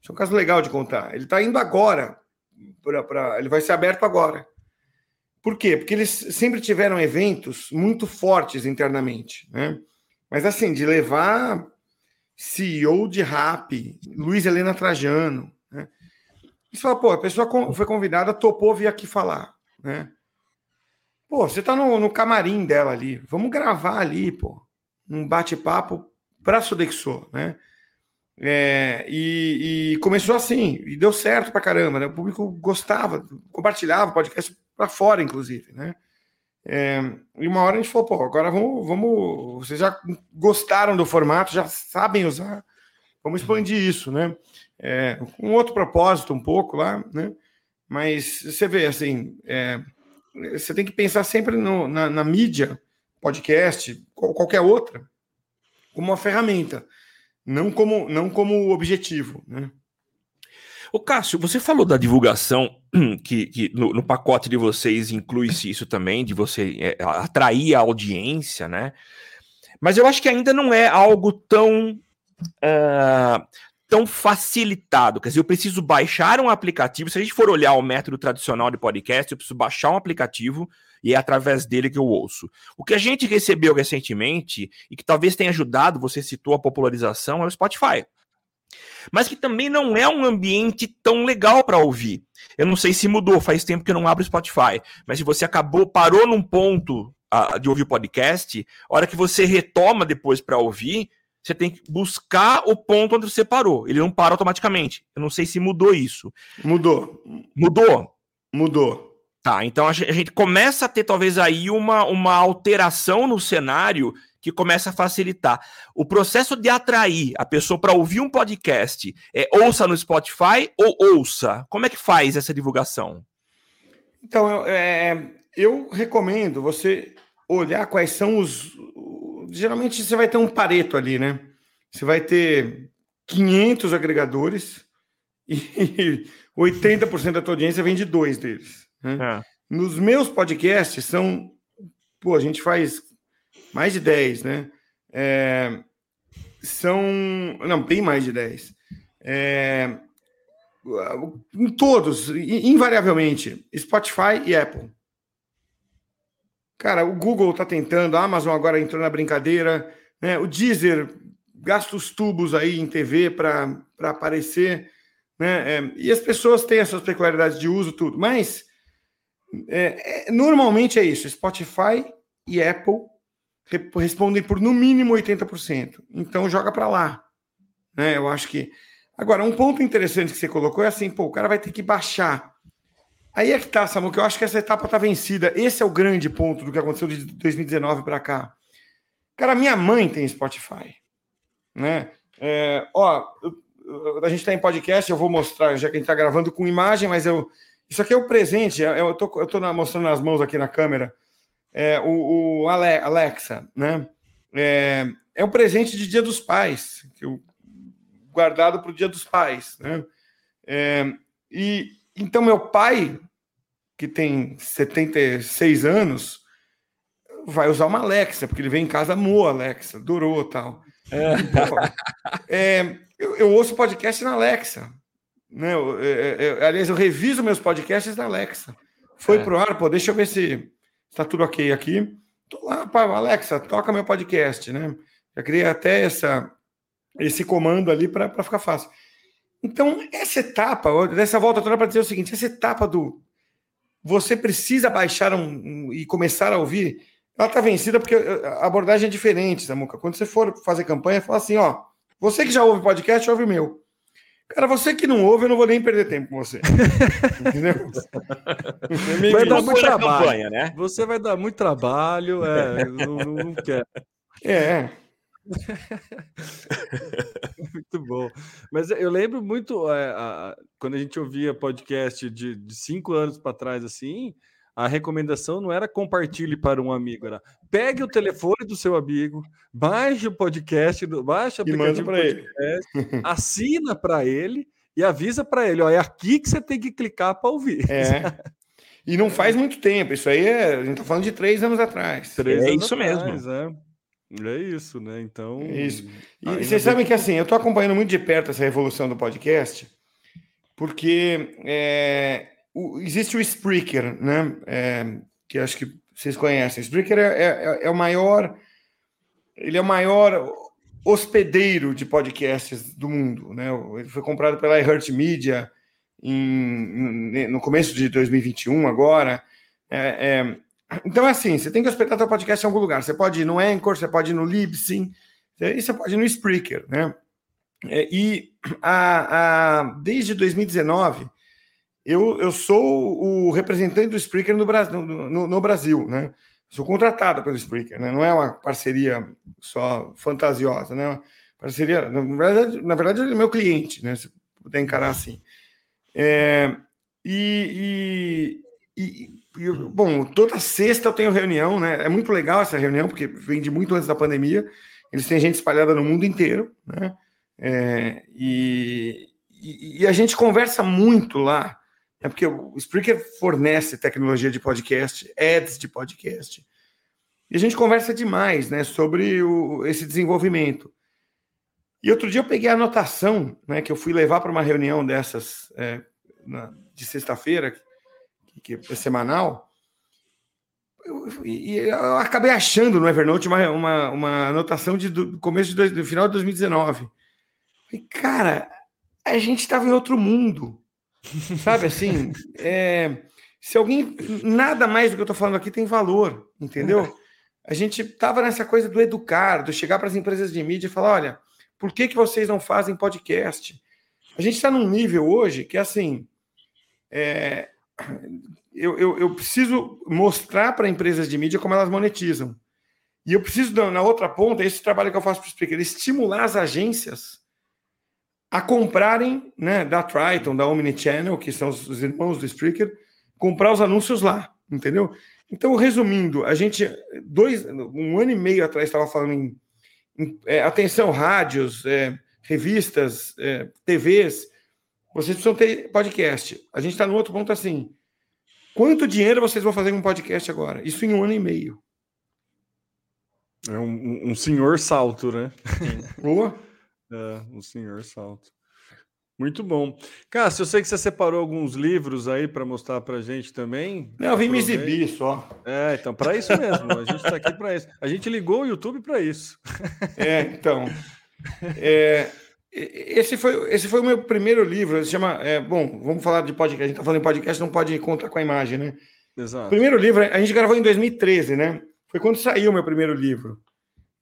Isso é um caso legal de contar. Ele está indo agora. Pra, pra, ele vai ser aberto agora. Por quê? Porque eles sempre tiveram eventos muito fortes internamente, né? Mas assim, de levar CEO de rap, Luiz Helena Trajano, né? Você fala, pô, a pessoa foi convidada, topou vir aqui falar, né? Pô, você tá no, no camarim dela ali, vamos gravar ali, pô, um bate-papo para Sodexo, né? É, e, e, começou assim, e deu certo pra caramba, né? O público gostava, compartilhava o podcast para fora, inclusive, né? É, e uma hora a gente falou, pô, agora vamos, vamos. Vocês já gostaram do formato, já sabem usar, vamos expandir isso, né? É, um outro propósito, um pouco lá, né? Mas você vê, assim, é, você tem que pensar sempre no, na, na mídia, podcast, qualquer outra, como uma ferramenta, não como, não como objetivo, né? O Cássio, você falou da divulgação, que, que no, no, pacote de vocês inclui-se isso também, de você é, atrair a audiência, né? Mas eu acho que ainda não é algo tão, uh, tão facilitado. Quer dizer, eu preciso baixar um aplicativo. Se a gente for olhar o método tradicional de podcast, eu preciso baixar um aplicativo e é através dele que eu ouço. O que a gente recebeu recentemente e que talvez tenha ajudado, você citou a popularização, é o Spotify mas que também não é um ambiente tão legal para ouvir. Eu não sei se mudou, faz tempo que eu não abro Spotify, mas se você acabou, parou num ponto uh, de ouvir o podcast, a hora que você retoma depois para ouvir, você tem que buscar o ponto onde você parou. Ele não para automaticamente. Eu não sei se mudou isso. Mudou. Mudou? Mudou. Tá, então a gente começa a ter talvez aí uma, uma alteração no cenário que começa a facilitar. O processo de atrair a pessoa para ouvir um podcast é ouça no Spotify ou ouça? Como é que faz essa divulgação? Então, é, eu recomendo você olhar quais são os. Geralmente você vai ter um pareto ali, né? Você vai ter 500 agregadores e 80% da tua audiência vem de dois deles. Né? É. Nos meus podcasts são. Pô, a gente faz mais de 10, né? É, são. Não, bem mais de 10. É, em todos, invariavelmente, Spotify e Apple. Cara, o Google está tentando, a Amazon agora entrou na brincadeira, né? O Deezer gasta os tubos aí em TV para aparecer, né? É, e as pessoas têm as suas peculiaridades de uso, tudo, mas é, é normalmente é isso: Spotify e Apple respondem por no mínimo 80%. Então joga para lá. Né? Eu acho que. Agora, um ponto interessante que você colocou é assim: pô, o cara vai ter que baixar. Aí é que tá, Samu, que eu acho que essa etapa tá vencida. Esse é o grande ponto do que aconteceu de 2019 para cá. Cara, minha mãe tem Spotify. Né? É, ó, a gente está em podcast, eu vou mostrar, já que a gente está gravando com imagem, mas eu. Isso aqui é o presente, eu estou eu tô mostrando nas mãos aqui na câmera. É, o, o Alexa, né? É, é um presente de Dia dos Pais, que eu, guardado para o Dia dos Pais, né? É, e então meu pai, que tem 76 anos, vai usar uma Alexa, porque ele vem em casa, amou Alexa, adorou tal. É. Então, é, eu, eu, ouço podcast na Alexa. Né? Eu, eu, aliás, eu reviso meus podcasts na Alexa. Foi é. pro ar, pô, deixa eu ver se está tudo ok aqui. Tô lá, pá, Alexa, toca meu podcast, né? Já criei até essa, esse comando ali para ficar fácil. Então, essa etapa, dessa volta toda para dizer o seguinte: essa etapa do você precisa baixar um, um e começar a ouvir, ela está vencida porque a abordagem é diferente, Samuca. Quando você for fazer campanha, fala assim: ó, você que já ouve podcast, ouve o meu. Cara, você que não ouve, eu não vou nem perder tempo com você. Entendeu? vai dar muito trabalho. Campanha, né? Você vai dar muito trabalho, é, não, não quer. É. muito bom. Mas eu lembro muito é, a, quando a gente ouvia podcast de, de cinco anos para trás, assim, a recomendação não era compartilhe para um amigo, era pegue o telefone do seu amigo, baixe o podcast, baixe o aplicativo podcast, ele. assina para ele e avisa para ele, ó, é aqui que você tem que clicar para ouvir. É. E não faz muito tempo, isso aí é, a gente está falando de três anos atrás. Três é isso atrás, mesmo. É. É isso, né? Então. É isso. E vocês sabem que assim, eu estou acompanhando muito de perto essa revolução do podcast, porque é, o, existe o Spreaker, né? É, que acho que vocês conhecem. Spreaker é, é, é, o maior. Ele é o maior hospedeiro de podcasts do mundo, né? Ele foi comprado pela iHeart Media em, no começo de 2021, agora. É, é então é assim, você tem que hospedar seu podcast em algum lugar. Você pode ir no Anchor, você pode ir no Libsyn, e você pode ir no Spreaker, né? É, e a, a, desde 2019, eu, eu sou o representante do Spreaker no, no, no, no Brasil, né? Sou contratado pelo Spreaker, né? Não é uma parceria só fantasiosa, né? Uma parceria, na verdade, na verdade, ele é meu cliente, né? Se puder encarar assim. É, e, e, e bom, toda sexta eu tenho reunião, né? É muito legal essa reunião, porque vem de muito antes da pandemia. Eles têm gente espalhada no mundo inteiro, né? É, e, e, a gente conversa muito lá, é porque o Spreaker fornece tecnologia de podcast, ads de podcast. E a gente conversa demais, né, sobre o, esse desenvolvimento. E outro dia eu peguei a anotação, né, que eu fui levar para uma reunião dessas é, na, de sexta-feira, que é semanal, e eu, acabei achando no Evernote uma, uma, uma anotação de, do começo de, do final de 2019. E, cara, a gente estava em outro mundo. Sabe assim? É, se alguém. Nada mais do que eu estou falando aqui tem valor, entendeu? A gente estava nessa coisa do educar, do chegar para as empresas de mídia e falar: olha, por que, que vocês não fazem podcast? A gente está num nível hoje que, assim, é, eu, eu, eu preciso mostrar para empresas de mídia como elas monetizam. E eu preciso, na outra ponta, esse trabalho que eu faço para o Spreaker, estimular as agências a comprarem, né, da Triton, da Omnichannel, que são os irmãos do Spreaker, comprar os anúncios lá, entendeu? Então, resumindo, a gente, dois, um ano e meio atrás, estava falando em, em é, atenção, rádios, é, revistas, é, TVs, vocês precisam ter podcast. A gente está no outro ponto assim. Quanto dinheiro vocês vão fazer com um podcast agora? Isso em um ano e meio. É um, um senhor salto, né? Boa. É, um senhor salto. Muito bom. Cássio, eu sei que você separou alguns livros aí para mostrar para gente também. Não, eu vim me exibir só. É, então, para isso mesmo. A gente está aqui para isso. A gente ligou o YouTube para isso. É, então. É, esse foi, esse foi o meu primeiro livro. Se chama. É, bom, vamos falar de podcast. A gente está falando em podcast, não pode contar com a imagem, né? Exato. Primeiro livro, a gente gravou em 2013, né? Foi quando saiu o meu primeiro livro.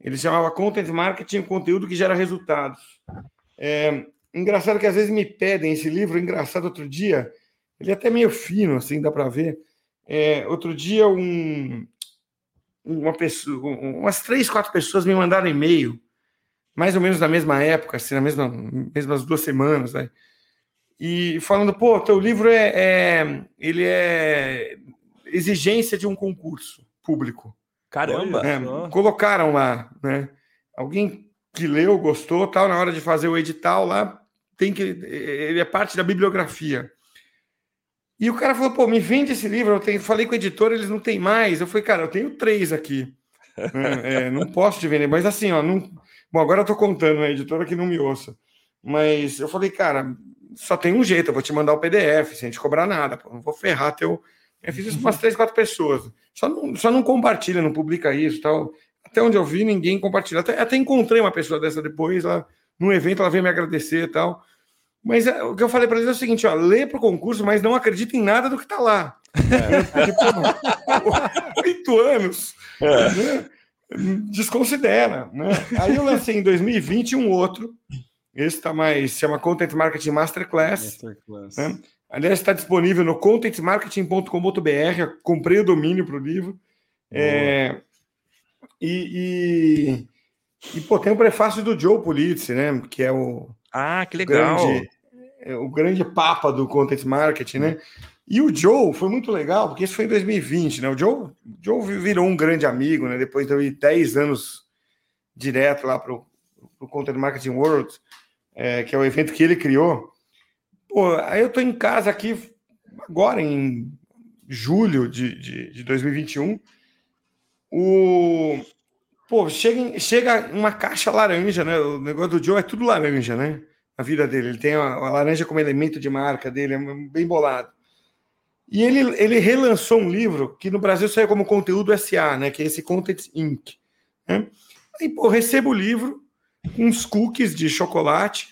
Ele chamava Content Marketing Conteúdo que Gera Resultados. É, engraçado que às vezes me pedem esse livro. Engraçado, outro dia, ele é até meio fino, assim, dá para ver. É, outro dia, um, uma pessoa, umas três, quatro pessoas me mandaram e-mail mais ou menos na mesma época, assim, na mesma mesmas duas semanas, né? E falando, pô, teu livro é, é ele é exigência de um concurso público. Caramba! É, colocaram lá, né? Alguém que leu, gostou, tal, na hora de fazer o edital lá, tem que ele é parte da bibliografia. E o cara falou, pô, me vende esse livro. Eu tenho, falei com o editor, eles não têm mais. Eu falei, cara, eu tenho três aqui. é, é, não posso te vender, mas assim, ó, não. Bom, agora eu tô contando, né, editora que não me ouça. Mas eu falei, cara, só tem um jeito, eu vou te mandar o PDF, sem te cobrar nada, pô, não vou ferrar teu. Eu fiz isso com umas três, quatro pessoas. Só não, só não compartilha, não publica isso tal. Até onde eu vi, ninguém compartilha. Até, até encontrei uma pessoa dessa depois, lá, num evento, ela veio me agradecer e tal. Mas é, o que eu falei para eles é o seguinte: ó, lê para o concurso, mas não acredita em nada do que está lá. É. Porque, pô, oito anos. É. Né? Desconsidera. Né? Aí eu lancei em 2020 um outro. Esse está mais. Se chama Content Marketing Masterclass. Masterclass. Né? Aliás, está disponível no contentmarketing.com.br. Comprei o domínio para o livro. É, e, e, e, pô, tem o prefácio do Joe Pulitzer, né? Que é o. Ah, que legal. Grande, é, o grande papa do content marketing, né? E o Joe foi muito legal, porque isso foi em 2020, né? O Joe, Joe virou um grande amigo, né? Depois de 10 anos direto lá para o Content Marketing World, é, que é o evento que ele criou. Pô, aí eu tô em casa aqui agora, em julho de, de, de 2021. O. Pô, chega, chega uma caixa laranja, né? O negócio do Joe é tudo laranja, né? a vida dele. Ele tem a, a, laranja como elemento de marca dele, é bem bolado. E ele, ele relançou um livro que no Brasil saiu como conteúdo SA, né? Que é esse Content Inc. Né? Aí, pô, recebo o livro, uns cookies de chocolate,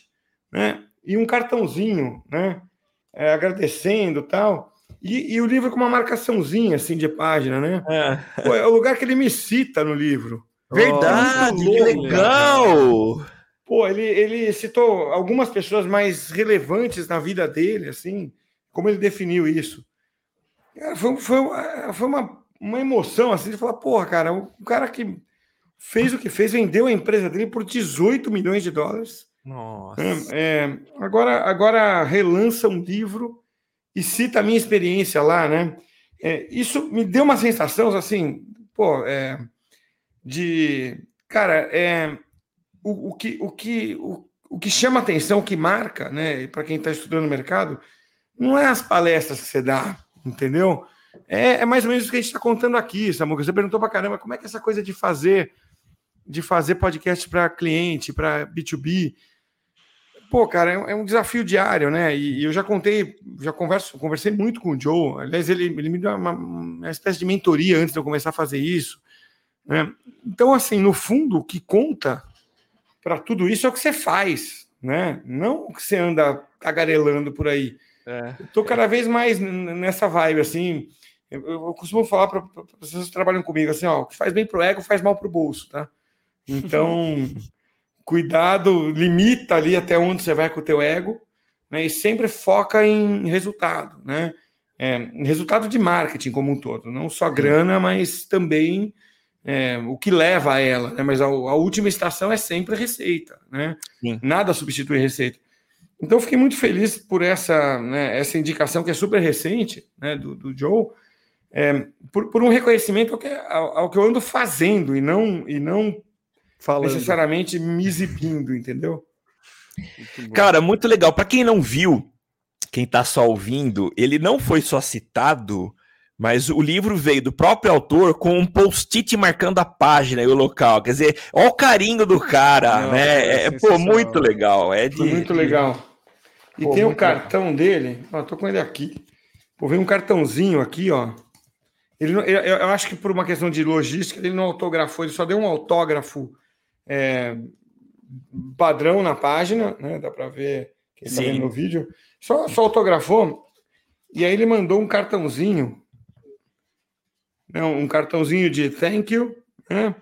né? E um cartãozinho, né? É, agradecendo tal. E, e, o livro com uma marcaçãozinha assim de página, né? É. Pô, é o lugar que ele me cita no livro. Verdade, que legal! Pô, ele, ele citou algumas pessoas mais relevantes na vida dele, assim, como ele definiu isso. Foi, foi, foi uma, uma emoção, assim, de falar, porra, cara, o cara que fez o que fez, vendeu a empresa dele por 18 milhões de dólares. Nossa. É, é, agora, agora relança um livro e cita a minha experiência lá, né? É, isso me deu uma sensação, assim, pô, é, de... Cara, é, o, o, que, o, que, o, o que chama atenção, o que marca, né, para quem está estudando o mercado, não é as palestras que você dá, entendeu? É, é mais ou menos o que a gente está contando aqui, Samuca. Você perguntou para caramba como é que essa coisa de fazer de fazer podcast para cliente, para B2B. Pô, cara, é, é, um desafio diário, né? E, eu já contei, já converso, conversei muito com o Joe. Aliás, ele, ele me deu uma, uma espécie de mentoria antes de eu começar a fazer isso. Né? Então, assim, no fundo, o que conta para tudo isso é o que você faz, né? Não o que você anda tagarelando por aí. É. Estou cada vez mais nessa vibe, assim. Eu, eu costumo falar para as pessoas que trabalham comigo assim: ó, o que faz bem para o ego faz mal para o bolso, tá? Então, cuidado, limita ali até onde você vai com o teu ego, né? E sempre foca em resultado, né? É, resultado de marketing como um todo, não só grana, mas também é, o que leva a ela, né? mas a, a, última estação é sempre receita, né? Nada substitui receita. Então, fiquei muito feliz por essa, né, essa indicação que é super recente né, do, do Joe, é, por, por, um reconhecimento ao que, ao, ao que, eu ando fazendo e não, e não Falando. necessariamente me exibindo, entendeu? Muito Cara, muito legal. Para quem não viu, quem está só ouvindo, ele não foi só citado mas o livro veio do próprio autor com um post-it marcando a página e o local. Quer dizer, olha o carinho do cara, Não, né? É, é pô, muito legal. É de, muito legal. E pô, tem o cartão legal. dele. Ó, tô com ele aqui. Pô, vem um cartãozinho aqui, ó. Ele, eu, eu, acho que por uma questão de logística, ele não autografou, ele só deu um autógrafo é, padrão na página, né? Dá para ver quem está vendo no vídeo. Só, só autografou. E aí ele mandou um cartãozinho né, um cartãozinho de thank you, né?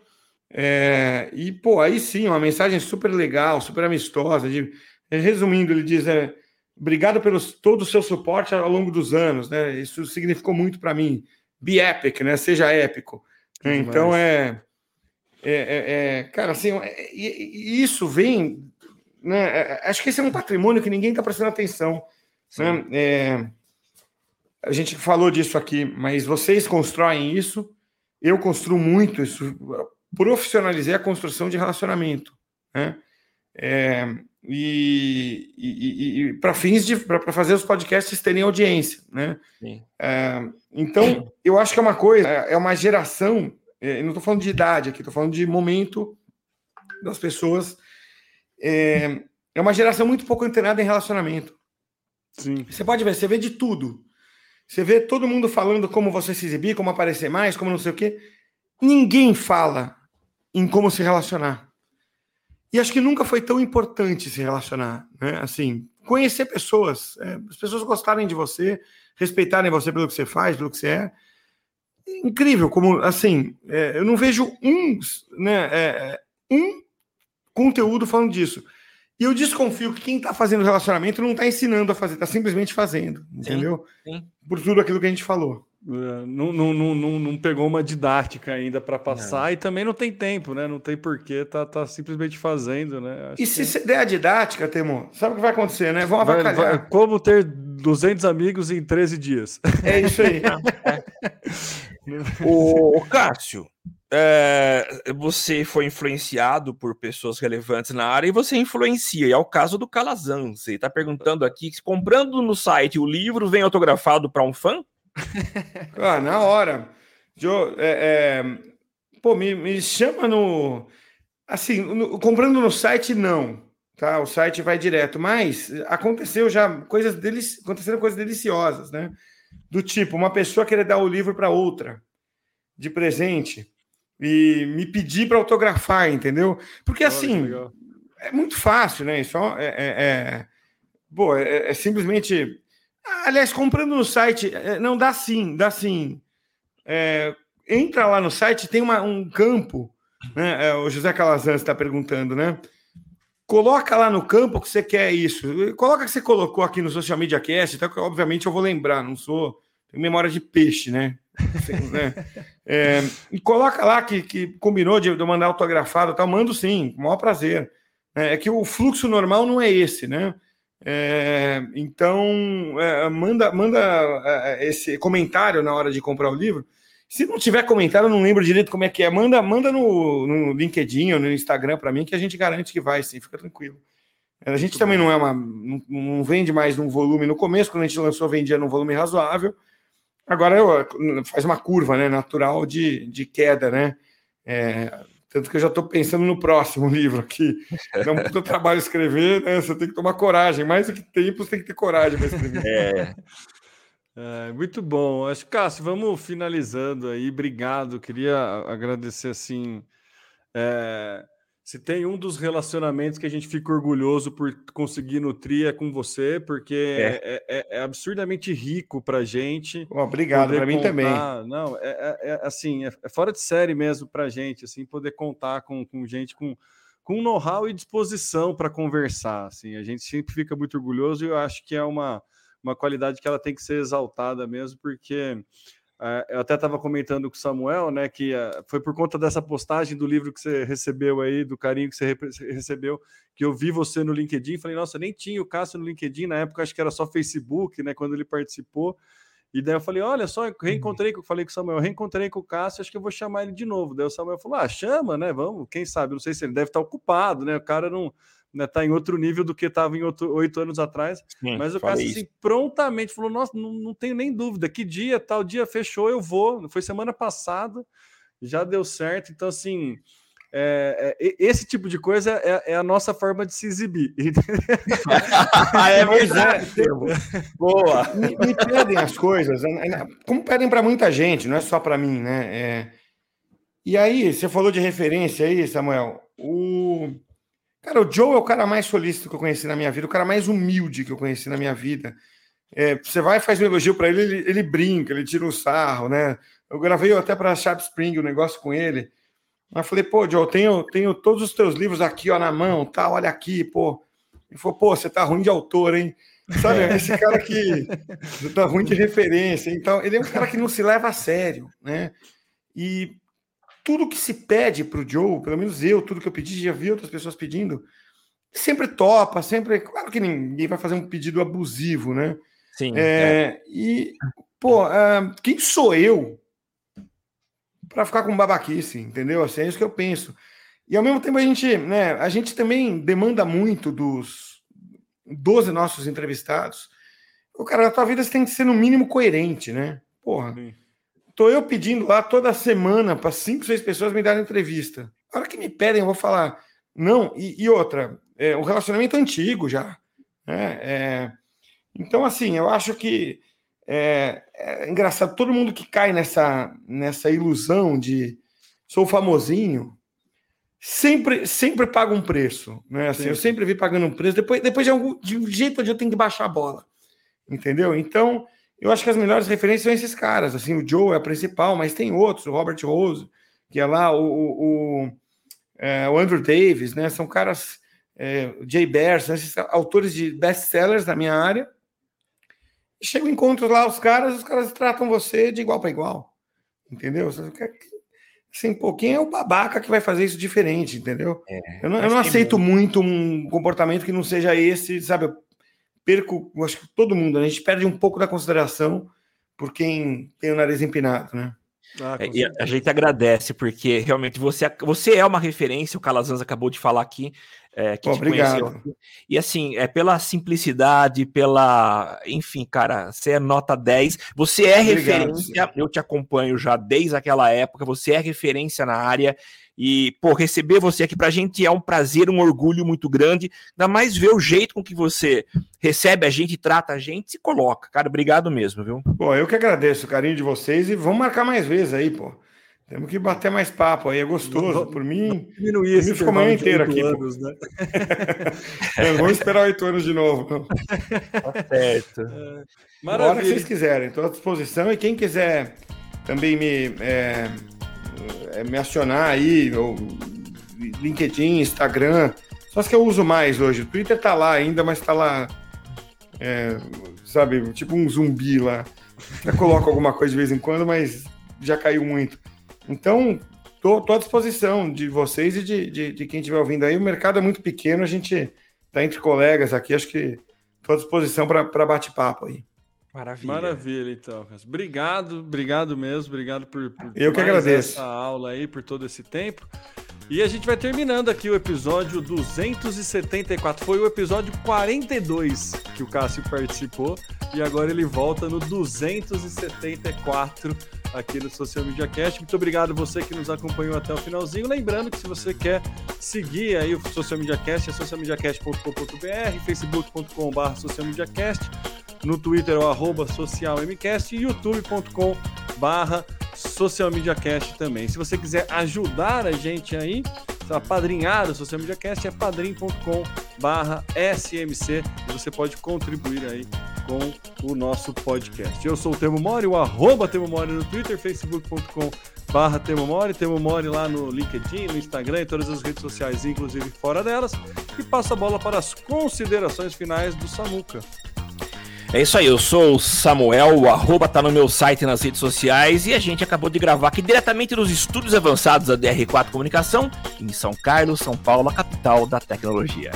É, e, pô, aí sim, uma mensagem super legal, super amistosa. De, resumindo, ele diz: é, obrigado pelo todo o seu suporte ao longo dos anos, né? Isso significou muito para mim. Be epic, né? Seja épico. então é. É, é, é cara, assim, é, isso vem. Né, acho que esse é um patrimônio que ninguém está prestando atenção. Né? a gente falou disso aqui, mas vocês constroem isso, eu construo muito isso, profissionalizei a construção de relacionamento. Né? É, e, e, e para fins de para fazer os podcasts terem audiência, né? É, então eu acho que é uma coisa, é uma geração. É, não estou falando de idade aqui, estou falando de momento das pessoas. É, é uma geração muito pouco antenada em relacionamento. Sim. Você pode ver, você vê de tudo. Você vê todo mundo falando como você se exibir, como aparecer mais, como não sei o quê. Ninguém fala em como se relacionar. E acho que nunca foi tão importante se relacionar, né? Assim, conhecer pessoas, é, as pessoas gostarem de você, respeitarem você pelo que você faz, pelo que você é. Incrível, como assim, é, eu não vejo um, né, é, é um conteúdo falando disso. E eu desconfio que quem está fazendo relacionamento não está ensinando a fazer, está simplesmente fazendo, entendeu? Sim, sim. Por tudo aquilo que a gente falou. É, não, não, não, não, pegou uma didática ainda para passar não. e também não tem tempo, né? Não tem porquê, tá, tá simplesmente fazendo, né? Acho e se que... der a didática, Temo, sabe o que vai acontecer, né? Vão avacalhar. Vai, vai, como ter 200 amigos em 13 dias. É isso aí. o, o Cássio, é, você foi influenciado por pessoas relevantes na área e você influencia. E é o caso do Calazan. Você está perguntando aqui, comprando no site o livro vem autografado para um fã? ah, na hora. Joe, é, é, pô, me, me chama no. Assim, no, comprando no site, não. Tá? O site vai direto. Mas aconteceu já coisas delici aconteceram coisas deliciosas, né? Do tipo, uma pessoa querer dar o livro para outra de presente e me pedir para autografar, entendeu? Porque assim, é muito fácil, né? Isso é, é, é, pô, é, é simplesmente Aliás, comprando no site, é, não dá sim, dá sim. É, entra lá no site, tem uma, um campo, né? É, o José Calazans está perguntando, né? Coloca lá no campo que você quer isso. Coloca que você colocou aqui no Social Media Cast, então, obviamente eu vou lembrar, não sou. Memória de peixe, né? Né? É, e coloca lá que, que combinou de, de mandar autografado, tal, mando sim, com o maior prazer. É, é que o fluxo normal não é esse, né? É, então, é, manda, manda é, esse comentário na hora de comprar o livro. Se não tiver comentário, eu não lembro direito como é que é. Manda, manda no, no LinkedIn ou no Instagram para mim, que a gente garante que vai, sim, fica tranquilo. A gente também não é uma. Não, não, vende mais num volume. No começo, quando a gente lançou, vendia num volume razoável. Agora eu, faz uma curva né, natural de, de queda, né? É, tanto que eu já estou pensando no próximo livro aqui. Um puta trabalho escrever, né? Você tem que tomar coragem. Mais do que tempo, você tem que ter coragem para escrever. É. é. muito bom. Acho que, Cássio, vamos finalizando aí. Obrigado. Queria agradecer, assim, é, se tem um dos relacionamentos que a gente fica orgulhoso por conseguir nutrir é com você, porque é, é, é, é absurdamente rico para gente. obrigado, para mim também. Não, é, é, é assim, é, fora de série mesmo para gente, assim, poder contar com, com gente com, com know-how e disposição para conversar. Assim, a gente sempre fica muito orgulhoso e eu acho que é uma, uma qualidade que ela tem que ser exaltada mesmo, porque é, eu até estava comentando com o Samuel, né, que é, foi por conta dessa postagem do livro que você recebeu aí, do carinho que você recebeu, que eu vi você no LinkedIn. Falei, nossa, nem tinha o Cássio no LinkedIn, na época acho que era só Facebook, né, quando ele participou. E daí eu falei, olha só, eu reencontrei, eu falei com o Samuel, eu reencontrei com o Cássio, acho que eu vou chamar ele de novo. Daí o Samuel falou, ah, chama, né, vamos, quem sabe, não sei se ele deve estar ocupado, né, o cara não né, tá em outro nível do que estava em oito anos atrás. Sim, mas o Cássio assim, prontamente falou: Nossa, não, não tenho nem dúvida, que dia, tal dia fechou, eu vou. Foi semana passada, já deu certo. Então, assim, é, é, esse tipo de coisa é, é, a nossa forma de se exibir. é verdade. Boa. Me, me, pedem as coisas, né, né, como pedem para muita gente, não é só para mim, né? É... E aí, você falou de referência aí, Samuel. O Cara, o Joe é o cara mais solícito que eu conheci na minha vida, o cara mais humilde que eu conheci na minha vida. É, você vai e faz um elogio para ele, ele, ele, brinca, ele tira o sarro, né? Eu gravei até para a Sharp Spring o um negócio com ele. Mas falei, pô, Joe, tenho, tenho todos os teus livros aqui, ó, na mão, tá? Olha aqui, pô. Ele falou, pô, você tá ruim de autor, hein? Sabe, é. esse cara que tá ruim de referência. Então, ele é um cara que não se leva a sério, né? E tudo que se pede para o Joe, pelo menos eu, tudo que eu pedi, já vi outras pessoas pedindo, sempre topa, sempre. Claro que ninguém vai fazer um pedido abusivo, né? Sim. É, é. E, pô, uh, quem sou eu para ficar com babaquice, entendeu? Assim, é isso que eu penso. E ao mesmo tempo a gente, né, a gente também demanda muito dos 12 nossos entrevistados. O cara, a tua vida você tem que ser no mínimo coerente, né? Porra. Sim. Tô eu pedindo lá toda semana para cinco, seis pessoas me darem entrevista. A hora que me pedem, eu vou falar. Não, e, e outra, é, o relacionamento antigo já. Né? É, então, assim, eu acho que é, é, engraçado, todo mundo que cai nessa, nessa ilusão de sou famosinho, sempre, sempre paga um preço. Né? Assim, eu sempre vi pagando um preço, depois, depois de, algum, de um jeito onde eu tenho que baixar a bola. Entendeu? Então, eu acho que as melhores referências são esses caras. Assim, o Joe é a principal, mas tem outros, o Robert Rose, que é lá, o, o, o, é, o Andrew Davis, né? São caras, é, Jay Bear, são esses autores de best-sellers da minha área. E chega encontro lá, os caras, os caras tratam você de igual para igual. Entendeu? Assim, pô, quem é o babaca que vai fazer isso diferente, entendeu? É, eu não, eu não aceito muito um comportamento que não seja esse, sabe? Perco, acho que todo mundo, né? a gente perde um pouco da consideração por quem tem o nariz empinado, né? Ah, é, e a gente agradece, porque realmente você, você é uma referência, o Calazans acabou de falar aqui, é, que Obrigado. Conheceu. E assim, é pela simplicidade, pela. Enfim, cara, você é nota 10, você é Obrigado, referência, eu te acompanho já desde aquela época, você é referência na área, e, pô, receber você aqui pra gente é um prazer, um orgulho muito grande. Ainda mais ver o jeito com que você recebe a gente, trata a gente, se coloca. Cara, obrigado mesmo, viu? Pô, eu que agradeço o carinho de vocês e vamos marcar mais vezes aí, pô. Temos que bater mais papo aí, é gostoso. Por mim, diminuir esse ficou manhã inteiro aqui. Anos, né? é, vamos esperar oito anos de novo. Tá certo. É, maravilha. hora que vocês quiserem, estou à disposição. E quem quiser também me é, é, me acionar aí, ou LinkedIn, Instagram, só as que eu uso mais hoje. O Twitter tá lá ainda, mas tá lá, é, sabe, tipo um zumbi lá. Eu coloco alguma coisa de vez em quando, mas já caiu muito. Então, tô, tô à disposição de vocês e de, de, de quem estiver ouvindo aí. O mercado é muito pequeno, a gente tá entre colegas aqui, acho que tô à disposição para bate-papo aí. Maravilha. Maravilha, então. Obrigado, obrigado mesmo, obrigado por, por Eu que agradeço. essa aula aí, por todo esse tempo. E a gente vai terminando aqui o episódio 274. Foi o episódio 42 que o Cássio participou e agora ele volta no 274 aqui no Social Media Cast. Muito obrigado você que nos acompanhou até o finalzinho. Lembrando que se você quer seguir aí o Social Media Cast, é socialmediacast.com.br, facebook.com.br socialmediacast no Twitter é o arroba socialmcast e youtube.com barra socialmediacast também. Se você quiser ajudar a gente aí, apadrinhar o Social Media Cast é padrim.com barra smc e você pode contribuir aí com o nosso podcast. Eu sou o Temo Mori, o arroba Temo Mori no Twitter, facebook.com barra Temo Mori, Temo Mori lá no LinkedIn, no Instagram e todas as redes sociais, inclusive fora delas, e passo a bola para as considerações finais do Samuca. É isso aí, eu sou o Samuel, o arroba tá no meu site nas redes sociais e a gente acabou de gravar aqui diretamente dos estúdios avançados da DR4 Comunicação, em São Carlos, São Paulo, a capital da tecnologia.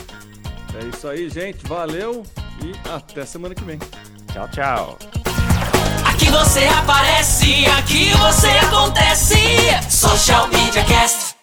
É isso aí, gente. Valeu e até semana que vem. Tchau, tchau. Aqui você aparece, aqui você acontece. Social Media Cast.